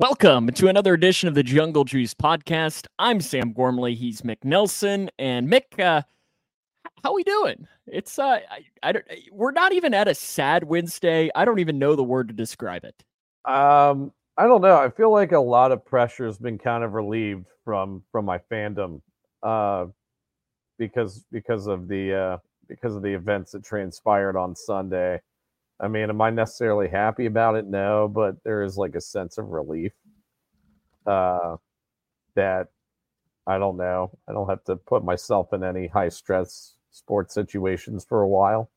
Welcome to another edition of the Jungle Juice podcast. I'm Sam Gormley. He's Mick Nelson, and Mick, uh, how we doing? It's uh, I, I don't. We're not even at a sad Wednesday. I don't even know the word to describe it. Um, I don't know. I feel like a lot of pressure has been kind of relieved from from my fandom, uh, because because of the uh because of the events that transpired on Sunday. I mean, am I necessarily happy about it? No, but there is like a sense of relief. Uh, that I don't know. I don't have to put myself in any high stress sports situations for a while.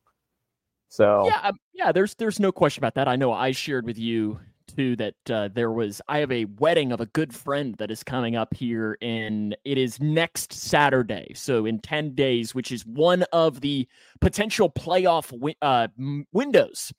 So yeah, um, yeah. There's there's no question about that. I know I shared with you too that uh, there was I have a wedding of a good friend that is coming up here in it is next Saturday, so in ten days, which is one of the potential playoff wi- uh, windows.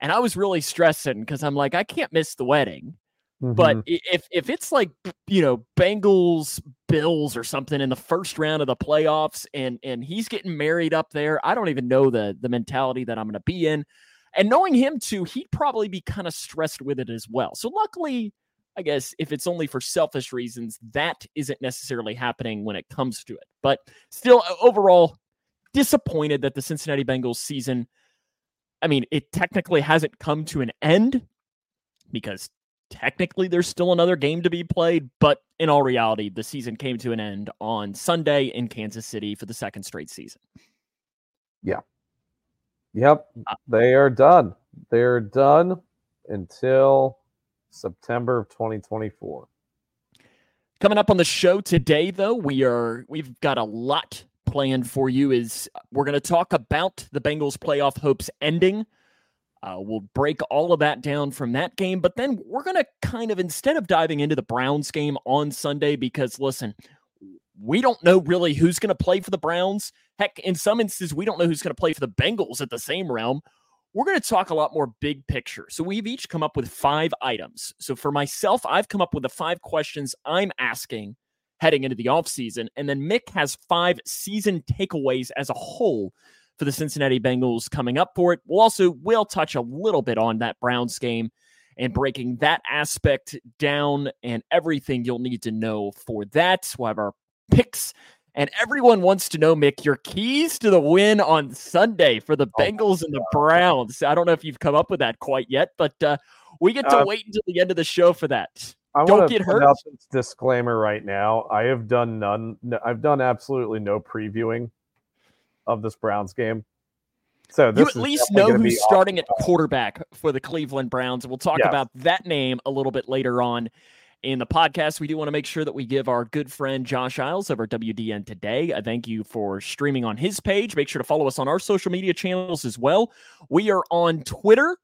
And I was really stressing because I'm like, I can't miss the wedding. Mm-hmm. But if if it's like you know Bengals Bills or something in the first round of the playoffs, and and he's getting married up there, I don't even know the the mentality that I'm going to be in. And knowing him too, he'd probably be kind of stressed with it as well. So luckily, I guess if it's only for selfish reasons, that isn't necessarily happening when it comes to it. But still, overall, disappointed that the Cincinnati Bengals season. I mean, it technically hasn't come to an end because technically there's still another game to be played, but in all reality, the season came to an end on Sunday in Kansas City for the second straight season. Yeah. Yep, uh, they are done. They're done until September of 2024. Coming up on the show today, though, we are we've got a lot planned for you. Is we're going to talk about the Bengals playoff hopes ending. Uh, we'll break all of that down from that game, but then we're going to kind of instead of diving into the Browns game on Sunday, because listen, we don't know really who's going to play for the Browns. Heck, in some instances, we don't know who's going to play for the Bengals at the same realm. We're going to talk a lot more big picture. So we've each come up with five items. So for myself, I've come up with the five questions I'm asking heading into the offseason. And then Mick has five season takeaways as a whole for the Cincinnati Bengals coming up for it. We'll also we'll touch a little bit on that Browns game and breaking that aspect down and everything you'll need to know for that. We'll have our picks. And everyone wants to know, Mick, your keys to the win on Sunday for the oh Bengals and the Browns. I don't know if you've come up with that quite yet, but uh, we get to uh, wait until the end of the show for that. I don't get hurt. disclaimer right now. I have done none. I've done absolutely no previewing of this Browns game. So you at least know who's starting at quarterback for the Cleveland Browns. We'll talk yes. about that name a little bit later on in the podcast. We do want to make sure that we give our good friend Josh Isles over WDN today. I thank you for streaming on his page. Make sure to follow us on our social media channels as well. We are on Twitter.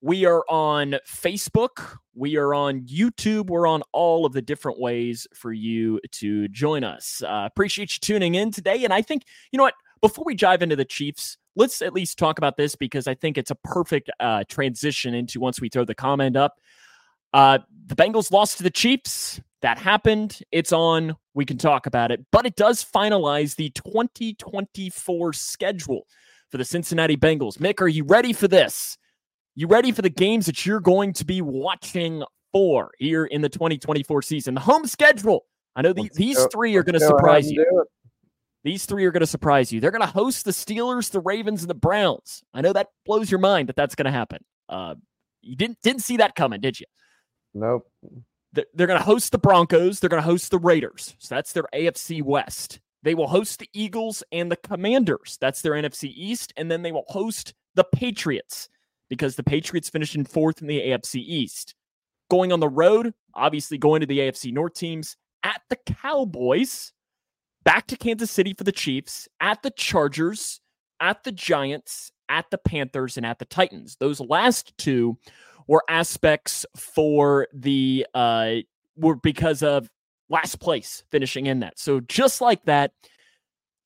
We are on Facebook. We are on YouTube. We're on all of the different ways for you to join us. Uh, appreciate you tuning in today. And I think, you know what? Before we dive into the Chiefs, let's at least talk about this because I think it's a perfect uh, transition into once we throw the comment up. Uh, the Bengals lost to the Chiefs. That happened. It's on. We can talk about it. But it does finalize the 2024 schedule for the Cincinnati Bengals. Mick, are you ready for this? You ready for the games that you're going to be watching for here in the 2024 season? The home schedule. I know the, these go, three are going to surprise you. These three are going to surprise you. They're going to host the Steelers, the Ravens, and the Browns. I know that blows your mind that that's going to happen. Uh, you didn't didn't see that coming, did you? Nope. They're going to host the Broncos. They're going to host the Raiders. So that's their AFC West. They will host the Eagles and the Commanders. That's their NFC East. And then they will host the Patriots because the Patriots finished in fourth in the AFC East. Going on the road, obviously going to the AFC North teams at the Cowboys, back to Kansas City for the Chiefs, at the Chargers, at the Giants, at the Panthers, and at the Titans. Those last two were aspects for the uh were because of last place finishing in that. So just like that,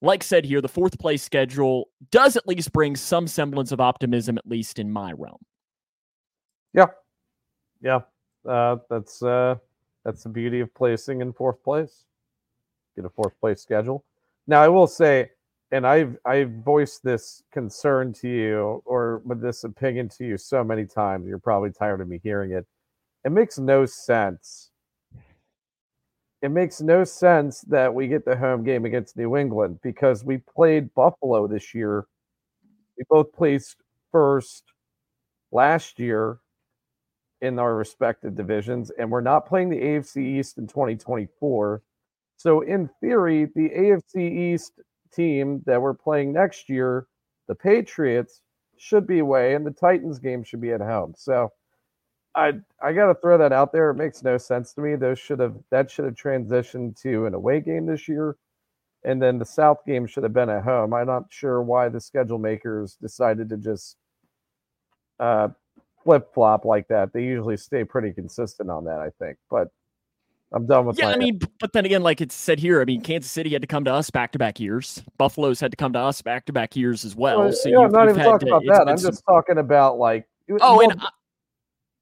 like said here, the fourth place schedule does at least bring some semblance of optimism, at least in my realm. Yeah, yeah, uh, that's uh, that's the beauty of placing in fourth place. Get a fourth place schedule. Now, I will say and I've I've voiced this concern to you or with this opinion to you so many times. You're probably tired of me hearing it. it makes no sense. It makes no sense that we get the home game against New England because we played Buffalo this year. We both placed first last year in our respective divisions, and we're not playing the AFC East in 2024. So, in theory, the AFC East team that we're playing next year, the Patriots, should be away, and the Titans game should be at home. So, I I got to throw that out there. It makes no sense to me. Those should have that should have transitioned to an away game this year, and then the South game should have been at home. I'm not sure why the schedule makers decided to just uh, flip flop like that. They usually stay pretty consistent on that, I think. But I'm done with. Yeah, I mean, but then again, like it's said here, I mean, Kansas City had to come to us back to back years. Buffalo's had to come to us back to back years as well. well so yeah, I'm not even talking to, about that. I'm some... just talking about like. Oh, well, and I...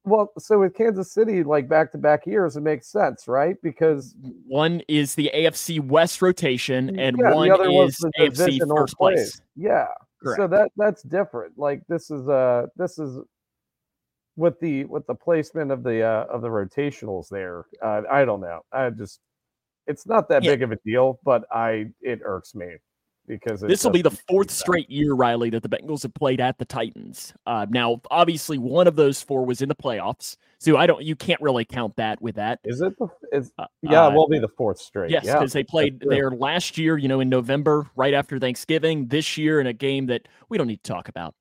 well, so with Kansas City, like back to back years, it makes sense, right? Because one is the AFC West rotation, mm, and yeah, one is AFC first place. place. Yeah, Correct. so that that's different. Like this is a this is with the with the placement of the uh, of the rotationals there. Uh, I don't know. I just it's not that yeah. big of a deal, but I it irks me because this will be the fourth straight year, Riley, that the Bengals have played at the Titans. Uh, now, obviously, one of those four was in the playoffs, so I don't. You can't really count that with that. Is it? The, is, uh, yeah, it will be the fourth straight. Yes, because yeah, they played there last year. You know, in November, right after Thanksgiving. This year, in a game that we don't need to talk about.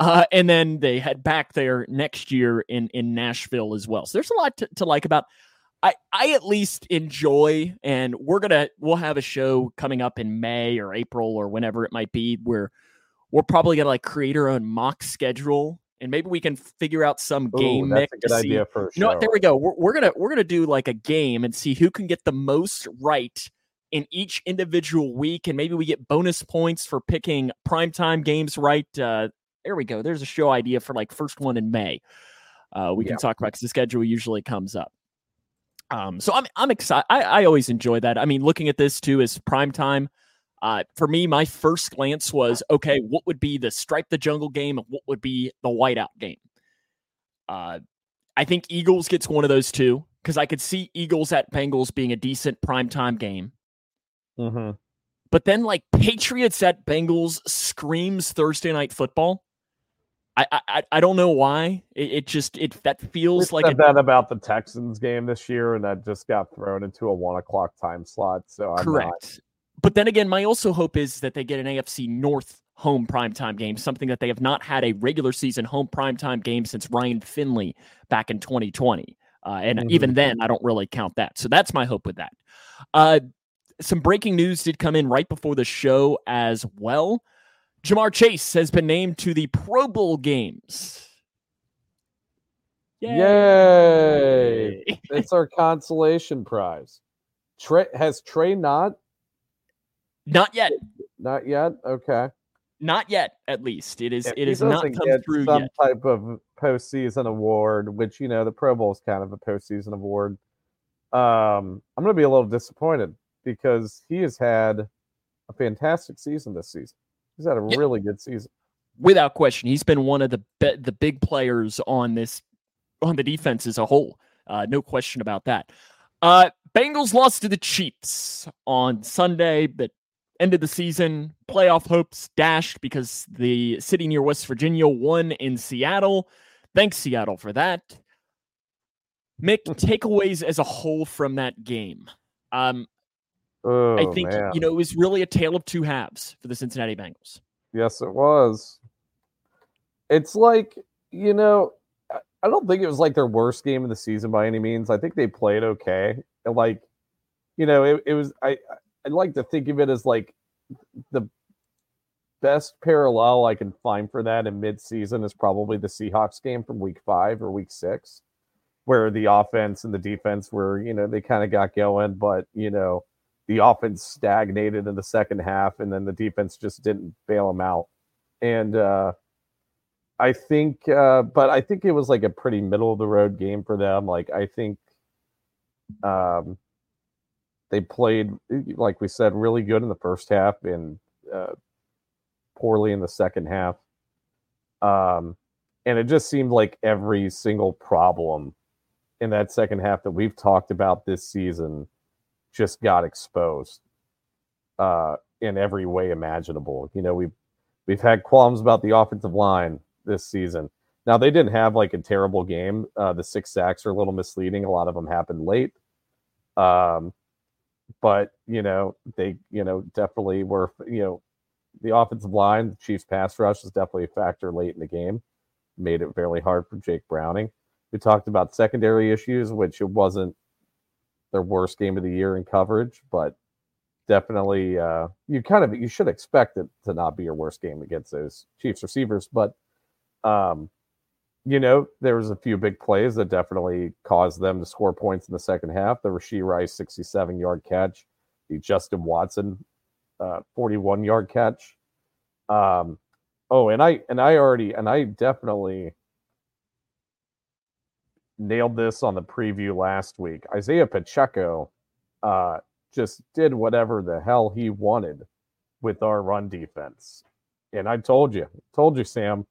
Uh, and then they head back there next year in in Nashville as well. So there's a lot to, to like about. I I at least enjoy, and we're gonna we'll have a show coming up in May or April or whenever it might be where we're probably gonna like create our own mock schedule and maybe we can figure out some game Ooh, that's a good idea for a show. You know, there we go. We're, we're gonna we're gonna do like a game and see who can get the most right in each individual week, and maybe we get bonus points for picking primetime games right. Uh, there we go. There's a show idea for like first one in May. Uh, we yeah. can talk about because the schedule usually comes up. Um, so I'm I'm excited. I, I always enjoy that. I mean, looking at this too is prime time. Uh, for me, my first glance was okay. What would be the stripe the jungle game, and what would be the whiteout game? Uh, I think Eagles gets one of those two because I could see Eagles at Bengals being a decent primetime game. Mm-hmm. But then, like Patriots at Bengals screams Thursday night football. I, I I don't know why. It, it just it that feels we like said a, that about the Texans game this year, and that just got thrown into a one o'clock time slot. So I'm correct. Not... But then again, my also hope is that they get an AFC North home primetime game, something that they have not had a regular season home primetime game since Ryan Finley back in 2020. Uh, and mm-hmm. even then, I don't really count that. So that's my hope with that. Uh, some breaking news did come in right before the show as well. Ja'Marr Chase has been named to the Pro Bowl games. Yay! Yay. it's our consolation prize. Trey has Trey not? Not yet. Not yet. Okay. Not yet. At least it is. If it is not come through some yet. type of postseason award, which you know the Pro Bowl is kind of a postseason award. Um, I'm going to be a little disappointed because he has had a fantastic season this season. He's had a really good season. Without question, he's been one of the be- the big players on this on the defense as a whole. Uh, no question about that. Uh, Bengals lost to the Chiefs on Sunday, but ended the season. Playoff hopes dashed because the city near West Virginia won in Seattle. Thanks, Seattle, for that. Mick, takeaways as a whole from that game. Um, Oh, I think man. you know it was really a tale of two halves for the Cincinnati Bengals. Yes, it was. It's like you know, I don't think it was like their worst game of the season by any means. I think they played okay. Like, you know, it, it was. I I'd like to think of it as like the best parallel I can find for that in midseason is probably the Seahawks game from week five or week six, where the offense and the defense were, you know, they kind of got going, but you know, the offense stagnated in the second half, and then the defense just didn't bail them out. And uh, I think, uh, but I think it was like a pretty middle of the road game for them. Like I think um, they played, like we said, really good in the first half and uh, poorly in the second half. Um, and it just seemed like every single problem in that second half that we've talked about this season just got exposed uh, in every way imaginable. You know, we've we've had qualms about the offensive line this season. Now they didn't have like a terrible game. Uh, the six sacks are a little misleading. A lot of them happened late. Um, but you know they you know definitely were you know the offensive line, the Chiefs pass rush is definitely a factor late in the game. Made it fairly hard for Jake Browning. We talked about secondary issues, which it wasn't their worst game of the year in coverage, but definitely uh, you kind of you should expect it to not be your worst game against those Chiefs receivers. But um, you know, there was a few big plays that definitely caused them to score points in the second half. The Rashee Rice 67 yard catch, the Justin Watson uh, 41 yard catch. Um, oh, and I and I already and I definitely nailed this on the preview last week. Isaiah Pacheco uh, just did whatever the hell he wanted with our run defense. And I told you, told you, Sam.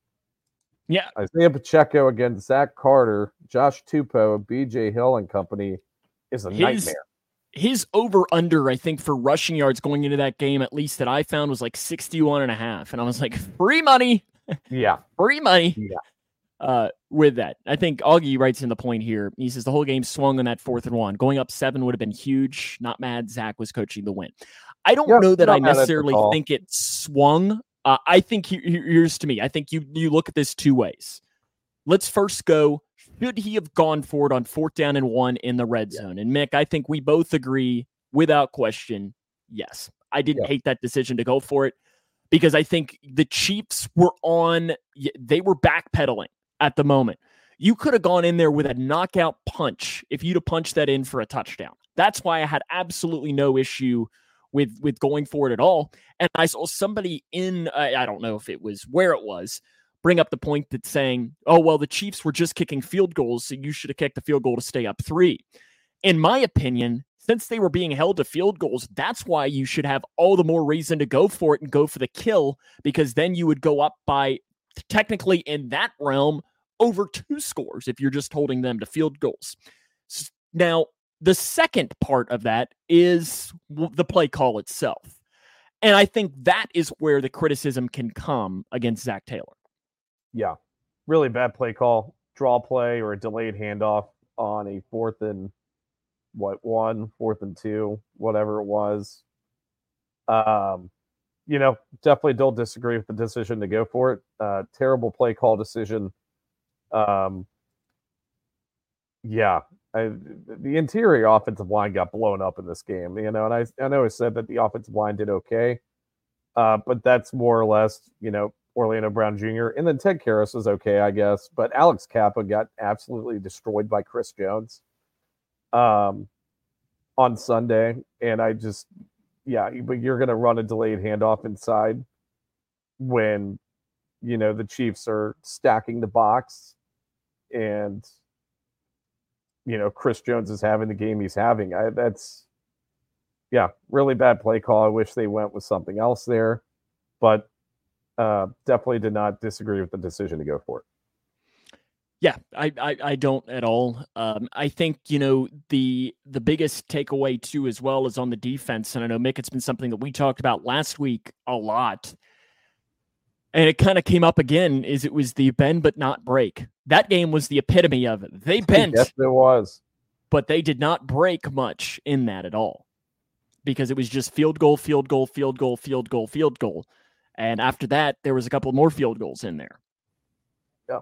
Yeah. Isaiah Pacheco against Zach Carter, Josh Tupou, BJ Hill and company is a His, nightmare his over under, I think, for rushing yards going into that game, at least that I found, was like 61 and a half. And I was like, free money. Yeah. free money. Yeah. Uh, with that, I think Augie writes in the point here. He says the whole game swung on that fourth and one. Going up seven would have been huge. Not mad. Zach was coaching the win. I don't yep, know that I necessarily think it swung. Uh, I think he, here's to me. I think you you look at this two ways. Let's first go should he have gone for it on fourth down and one in the red yeah. zone? And Mick, I think we both agree without question, yes. I didn't yeah. hate that decision to go for it because I think the Chiefs were on, they were backpedaling at the moment. You could have gone in there with a knockout punch if you'd have punched that in for a touchdown. That's why I had absolutely no issue with with going for it at all. And I saw somebody in, I don't know if it was where it was, bring up the point that saying, oh, well, the Chiefs were just kicking field goals, so you should have kicked the field goal to stay up three. In my opinion, since they were being held to field goals, that's why you should have all the more reason to go for it and go for the kill, because then you would go up by technically in that realm over two scores if you're just holding them to field goals. Now, the second part of that is the play call itself. And I think that is where the criticism can come against Zac Taylor yeah, really bad play call, draw play or a delayed handoff on a fourth and what one, fourth and two, whatever it was. Um, you know, definitely don't disagree with the decision to go for it. Uh, terrible play call decision. Um, yeah, I, the interior offensive line got blown up in this game, you know, and I, I know I said that the offensive line did okay, uh, but that's more or less, you know, Orlando Brown Jr. And then Ted Karras was okay, I guess. But Alex Cappa got absolutely destroyed by Chris Jones um, on Sunday. And I just, yeah, but you're going to run a delayed handoff inside when, you know, the Chiefs are stacking the box and, you know, Chris Jones is having the game he's having. I, that's, yeah, really bad play call. I wish they went with something else there. But uh, definitely did not disagree with the decision to go for it. Yeah, I, I, I don't at all. Um, I think you know the the biggest takeaway too, as well, is on the defense. And I know Mick, it's been something that we talked about last week a lot, and it kind of came up again. Is it was the bend but not break? That game was the epitome of it. They bent, yes, it was, but they did not break much in that at all, because it was just field goal, field goal, field goal, field goal, field goal. And after that, there was a couple more field goals in there. Yeah.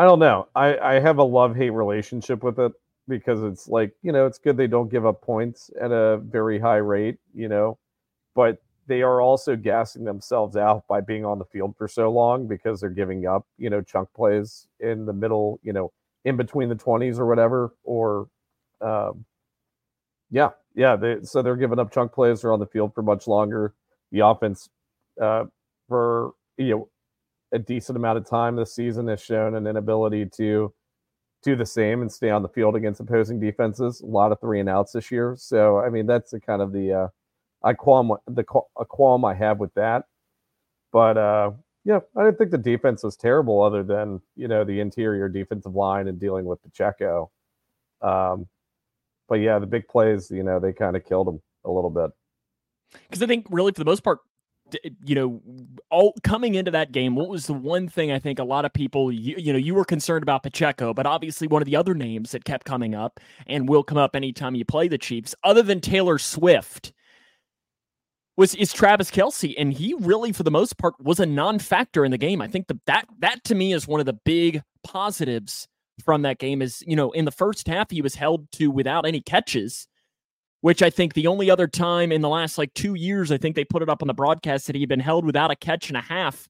I don't know. I, I have a love hate relationship with it because it's like, you know, it's good they don't give up points at a very high rate, you know, but they are also gassing themselves out by being on the field for so long because they're giving up, you know, chunk plays in the middle, you know, in between the 20s or whatever, or, um, yeah, yeah. They, so they're giving up chunk plays. They're on the field for much longer the offense uh, for you know a decent amount of time this season has shown an inability to do the same and stay on the field against opposing defenses. A lot of three and outs this year. So I mean that's the kind of the uh, I qualm the a qualm I have with that. But uh, Yeah, I didn't think the defense was terrible, other than you know the interior defensive line and dealing with Pacheco. Um, but yeah, the big plays, you know, they kind of killed him a little bit. Because I think really for the most part, you know, all coming into that game, what was the one thing I think a lot of people, you, you, know, you were concerned about Pacheco, but obviously one of the other names that kept coming up and will come up anytime you play the Chiefs, other than Taylor Swift, was is Travis Kelce, and he really, for the most part, was a non-factor in the game. I think the, that that to me is one of the big positives from that game. Is you know, in the first half, he was held to without any catches which I think the only other time in the last like two years, I think they put it up on the broadcast that he had been held without a catch and a half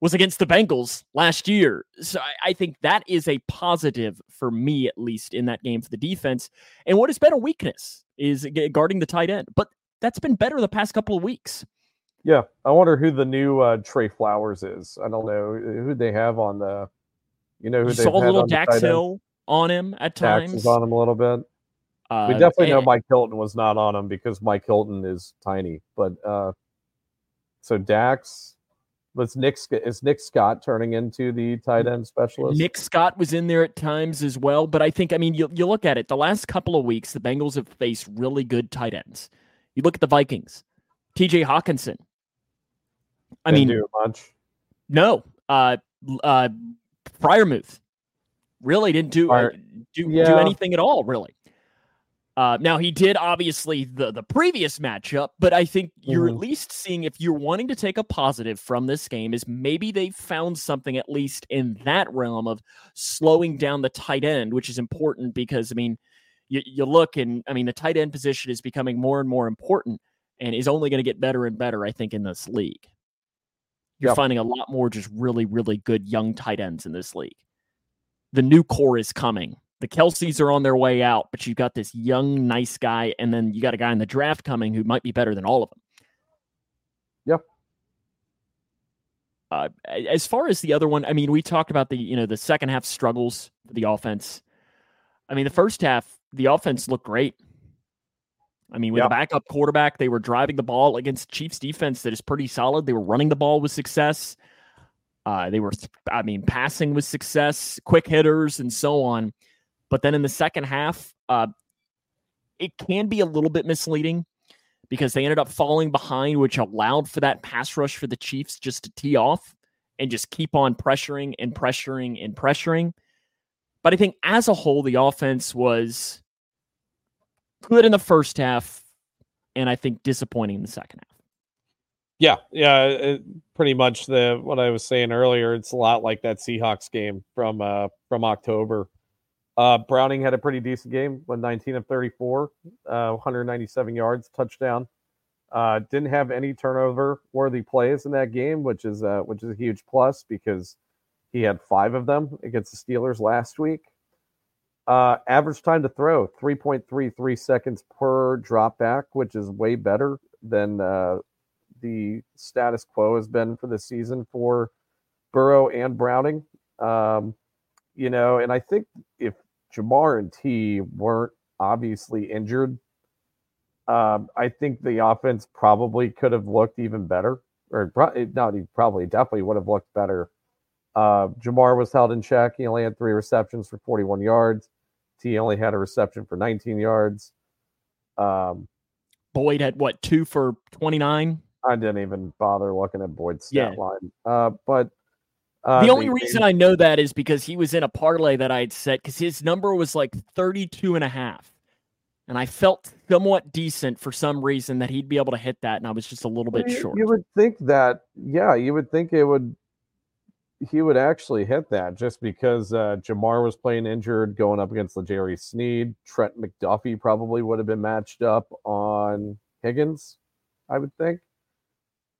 was against the Bengals last year. So I, I, think that is a positive for me, at least in that game for the defense. And what has been a weakness is guarding the tight end, but that's been better the past couple of weeks. Yeah, I wonder who the new uh, Trey Flowers is. I don't know who they have on the. You know who they saw a little Dax Hill on him at times. Dax is on him a little bit. Uh, we definitely and, know Mike Hilton was not on him because Mike Hilton is tiny. But uh, so Dax was Nick is Nick Scott turning into the tight end specialist? Nick Scott was in there at times as well, but I think I mean you you look at it the last couple of weeks the Bengals have faced really good tight ends. You look at the Vikings, T.J. Hockenson. I Didn't mean, do much. No, uh, uh, Freiermuth really didn't do uh, do, yeah. do anything at all. Really, uh, now he did obviously the the previous matchup, but I think you're mm-hmm. at least seeing if you're wanting to take a positive from this game is maybe they found something at least in that realm of slowing down the tight end, which is important because I mean, you, you look and I mean the tight end position is becoming more and more important and is only going to get better and better. I think in this league, you're yep. finding a lot more just really really good young tight ends in this league. The new core is coming the Kelces are on their way out, but you've got this young, nice guy, and then you got a guy in the draft coming who might be better than all of them. Yeah. Uh, as far as the other one, I mean, we talked about the you know the second half struggles the offense. I mean, the first half, the offense looked great. I mean, with yep. a backup quarterback, they were driving the ball against Chiefs defense that is pretty solid. They were running the ball with success. Uh, they were, I mean, passing with success, quick hitters, and so on. But then in the second half, uh, it can be a little bit misleading because they ended up falling behind, which allowed for that pass rush for the Chiefs just to tee off and just keep on pressuring and pressuring and pressuring. But I think as a whole, the offense was good in the first half, and I think disappointing in the second half. Yeah, yeah, it, pretty much the what I was saying earlier. It's a lot like that Seahawks game from uh from October uh, Browning had a pretty decent game, went 19 of 34, uh, 197 yards, touchdown. Uh, didn't have any turnover worthy plays in that game, which is uh, which is a huge plus because he had five of them against the Steelers last week. Uh, average time to throw 3.33 seconds per drop back, which is way better than uh, the status quo has been for the season for Burrow and Browning. Um, you know, and I think if Ja'Marr and T weren't obviously injured, um, I think the offense probably could have looked even better, or pro- not he probably definitely would have looked better. Uh, Ja'Marr was held in check. He only had three receptions for 41 yards. T only had a reception for 19 yards. Um, Boyd had what two for 29? I didn't even bother looking at Boyd's stat yeah. line. Uh, but uh, the only reason I know that is because he was in a parlay that I'd set because his number was like 32 and a half. And I felt somewhat decent for some reason that he'd be able to hit that. And I was just a little bit you, short. You would think that, yeah, you would think it would, he would actually hit that just because uh, Ja'Marr was playing injured going up against L'Jarius Sneed. Trent McDuffie probably would have been matched up on Higgins, I would think.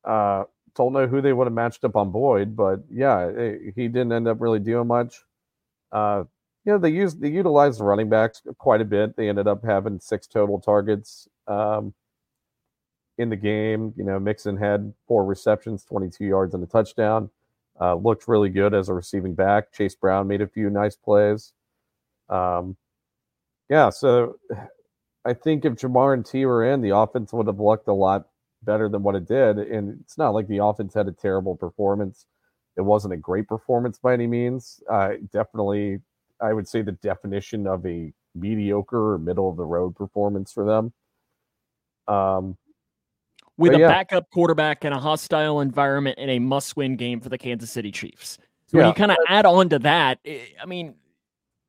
Uh, don't know who they would have matched up on Boyd, but yeah, it, he didn't end up really doing much. Uh, you know, they used they utilized the running backs quite a bit. They ended up having six total targets um, in the game. You know, Mixon had four receptions, 22 yards, and a touchdown. Uh, looked really good as a receiving back. Chase Brown made a few nice plays. Um, yeah, so I think if Ja'Marr and T were in, the offense would have looked a lot better than what it did. And it's not like the offense had a terrible performance. It wasn't a great performance by any means. Uh, definitely, I would say the definition of a mediocre or middle of the road performance for them. Um, with a yeah. backup quarterback in a hostile environment in a must-win game for the Kansas City Chiefs. So yeah. when you kind of add on to that, eh, I mean,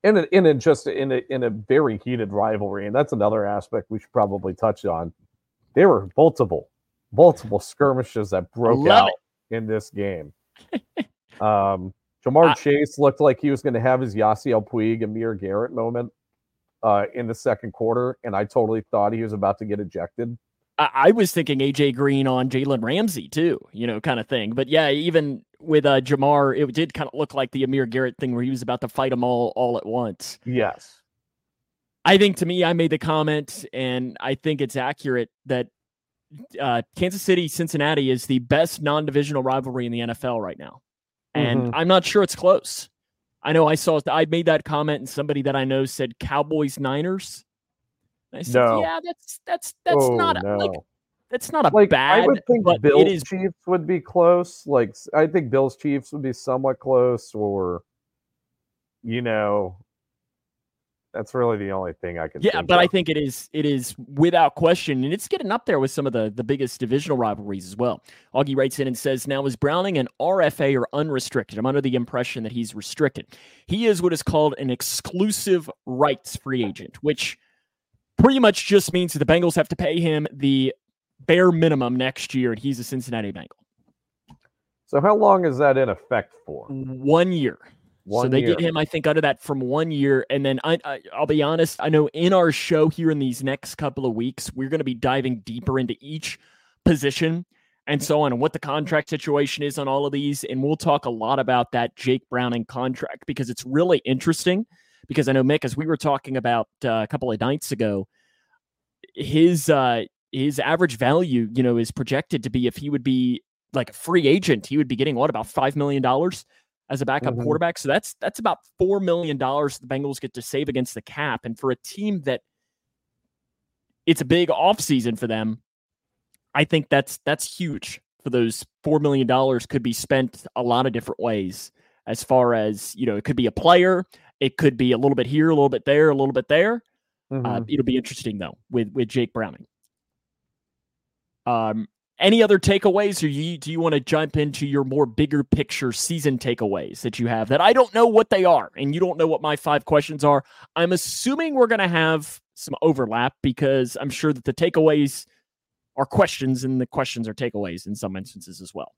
in a, in a just in a in a very heated rivalry, and that's another aspect we should probably touch on. There were multiple multiple skirmishes that broke out it. in this game. um, Ja'Marr I, Chase looked like he was going to have his Yasiel Puig Amir Garrett moment uh, in the second quarter, and I totally thought he was about to get ejected. I, I was thinking AJ Green on Jalen Ramsey too, you know, kind of thing. But yeah, even with uh, Ja'Marr, it did kind of look like the Amir Garrett thing where he was about to fight them all all at once. Yes. I think to me, I made the comment, and I think it's accurate that uh, Kansas City Cincinnati is the best non divisional rivalry in the NFL right now. And mm-hmm. I'm not sure it's close. I know I saw I made that comment, and somebody that I know said Cowboys Niners. I said, no. yeah, that's that's that's oh, not no. like that's not a like, bad. I would think Bills is... Chiefs would be close. Like I think Bills Chiefs would be somewhat close, or you know, that's really the only thing I can. Yeah, but of. I think it is it is without question, and it's getting up there with some of the the biggest divisional rivalries as well. Augie writes in and says, "Now is Browning an RFA or unrestricted? I'm under the impression that he's restricted. He is what is called an exclusive rights free agent, which." pretty much just means that the Bengals have to pay him the bare minimum next year, and he's a Cincinnati Bengal. So how long is that in effect for? One year. One so they year. get him, I think, out of that from one year, and then I, I, I'll be honest. I know in our show here in these next couple of weeks, we're going to be diving deeper into each position and so on, and what the contract situation is on all of these, and we'll talk a lot about that Jake Browning contract because it's really interesting because I know Mick, as we were talking about uh, a couple of nights ago, his uh, his average value, you know, is projected to be if he would be like a free agent, he would be getting what about five million dollars as a backup mm-hmm. quarterback. So that's that's about four million dollars the Bengals get to save against the cap, and for a team that it's a big offseason for them, I think that's that's huge. For those four million dollars could be spent a lot of different ways. As far as you know, it could be a player, it could be a little bit here, a little bit there, a little bit there. Uh, mm-hmm. Uh, it'll be interesting though with with Jake Browning. Um, any other takeaways, or you, do you want to jump into your more bigger picture season takeaways that you have that I don't know what they are, and you don't know what my five questions are? I'm assuming we're going to have some overlap because I'm sure that the takeaways are questions, and the questions are takeaways in some instances as well.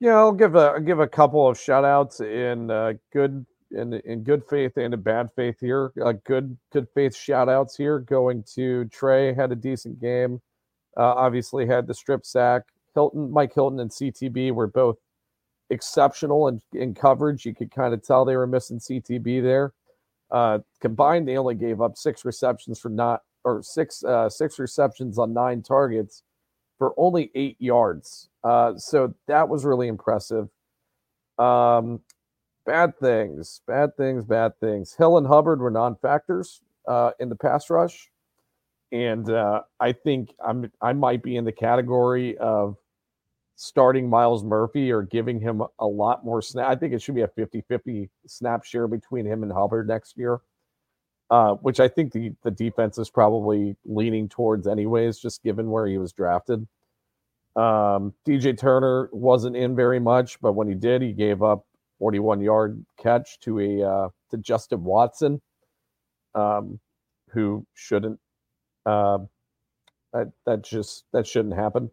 Yeah, I'll give a I'll give a couple of shout outs in uh, good in in good faith and in bad faith here. Uh, good good faith shout outs here going to Trey had a decent game. Uh, obviously had the strip sack. Hilton, Mike Hilton, and CTB were both exceptional in, in coverage. You could kind of tell they were missing CTB there. Uh, combined, they only gave up six receptions for not or six uh, six receptions on nine targets for only eight yards. Uh, so that was really impressive. Um, bad things, bad things, bad things. Hill and Hubbard were non-factors uh, in the pass rush, and uh, I think I'm I might be in the category of starting Myles Murphy or giving him a lot more snap. I think it should be a 50-50 snap share between him and Hubbard next year. Uh, which I think the, the defense is probably leaning towards anyways, just given where he was drafted. Um, DJ Turner wasn't in very much, but when he did, he gave up 41 yard catch to a uh, to Justin Watson, um, who shouldn't. Uh, that that just that shouldn't happen.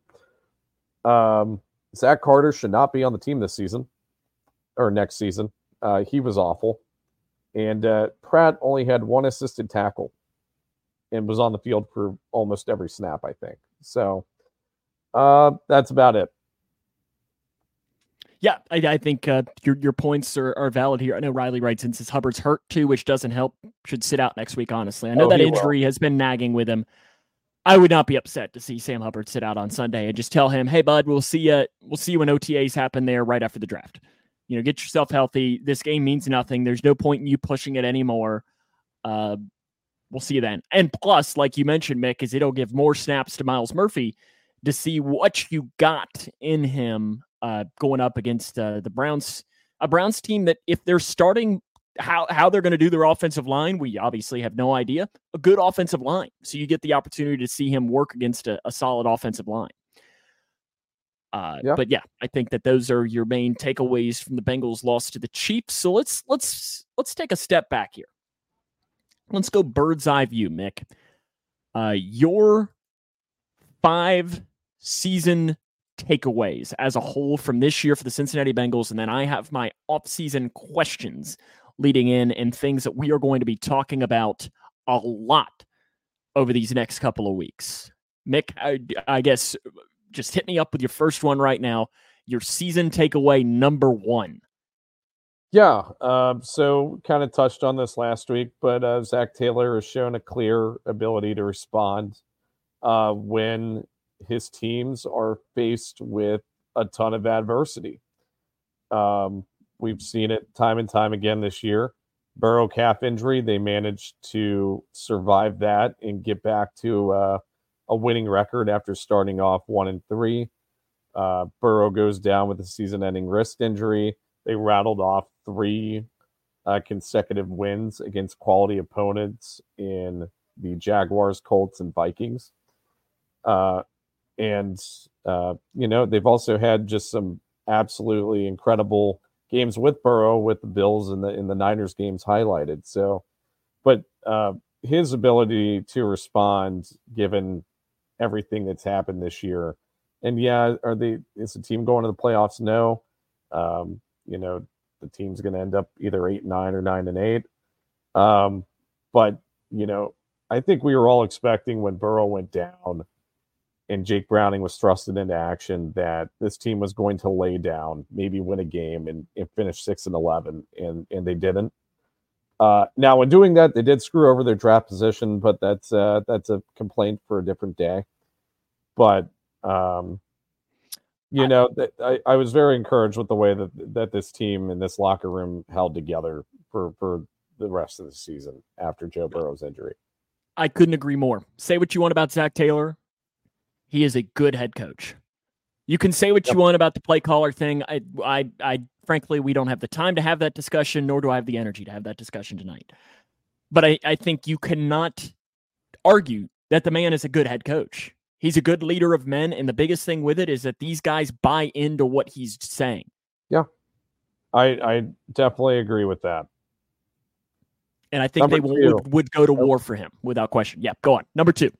Um, Zach Carter should not be on the team this season or next season. Uh, he was awful, and uh, Pratt only had one assisted tackle and was on the field for almost every snap. I think so. Uh, that's about it. Yeah, I, I think uh, your your points are, are valid here. I know Riley writes in says Hubbard's hurt too, which doesn't help. Should sit out next week. Honestly, I know oh, that injury will. has been nagging with him. I would not be upset to see Sam Hubbard sit out on Sunday and just tell him, "Hey, bud, we'll see you. We'll see you when OTAs happen there right after the draft. You know, get yourself healthy. This game means nothing. There's no point in you pushing it anymore. Uh, we'll see you then. And plus, like you mentioned, Mick, is it'll give more snaps to Myles Murphy to see what you got in him uh, going up against uh, the Browns, a Browns team that if they're starting how how they're going to do their offensive line, we obviously have no idea. A good offensive line, so you get the opportunity to see him work against a, a solid offensive line. Uh, yeah. But yeah, I think that those are your main takeaways from the Bengals' loss to the Chiefs. So let's let's let's take a step back here. Let's go bird's eye view, Mick. Uh, your five season takeaways as a whole from this year for the Cincinnati Bengals, and then I have my off-season questions leading in and things that we are going to be talking about a lot over these next couple of weeks. Mick, I, I guess just hit me up with your first one right now. Your season takeaway number one. Yeah. Um, so kind of touched on this last week, but uh, Zac Taylor has shown a clear ability to respond uh, when his teams are faced with a ton of adversity. Um, we've seen it time and time again this year. Burrow calf injury, they managed to survive that and get back to uh, a winning record after starting off one and three. Uh, Burrow goes down with a season-ending wrist injury. They rattled off three uh, consecutive wins against quality opponents in the Jaguars, Colts, and Vikings. Uh, and uh, you know they've also had just some absolutely incredible games with Burrow, with the Bills and the in the Niners games highlighted. So, but uh, his ability to respond given everything that's happened this year. And yeah, are they is the team going to the playoffs? No. Um, you know, the team's going to end up either eight nine or nine and eight. Um, but you know, I think we were all expecting when Burrow went down and Jake Browning was thrusted into action that this team was going to lay down, maybe win a game and, and finish six and eleven, and and they didn't. Uh, now, in doing that, they did screw over their draft position, but that's uh, that's a complaint for a different day. But um, you know, that I, I was very encouraged with the way that that this team and this locker room held together for for the rest of the season after Joe Burrow's injury. I couldn't agree more. Say what you want about Zac Taylor. He is a good head coach. You can say what yep. you want about the play caller thing. I, I, I, frankly, we don't have the time to have that discussion, nor do I have the energy to have that discussion tonight. But I, I think you cannot argue that the man is a good head coach. He's a good leader of men, and the biggest thing with it is that these guys buy into what he's saying. Yeah, I I definitely agree with that. And I think Number they would, would go to war for him without question. Yeah, go on. Number two.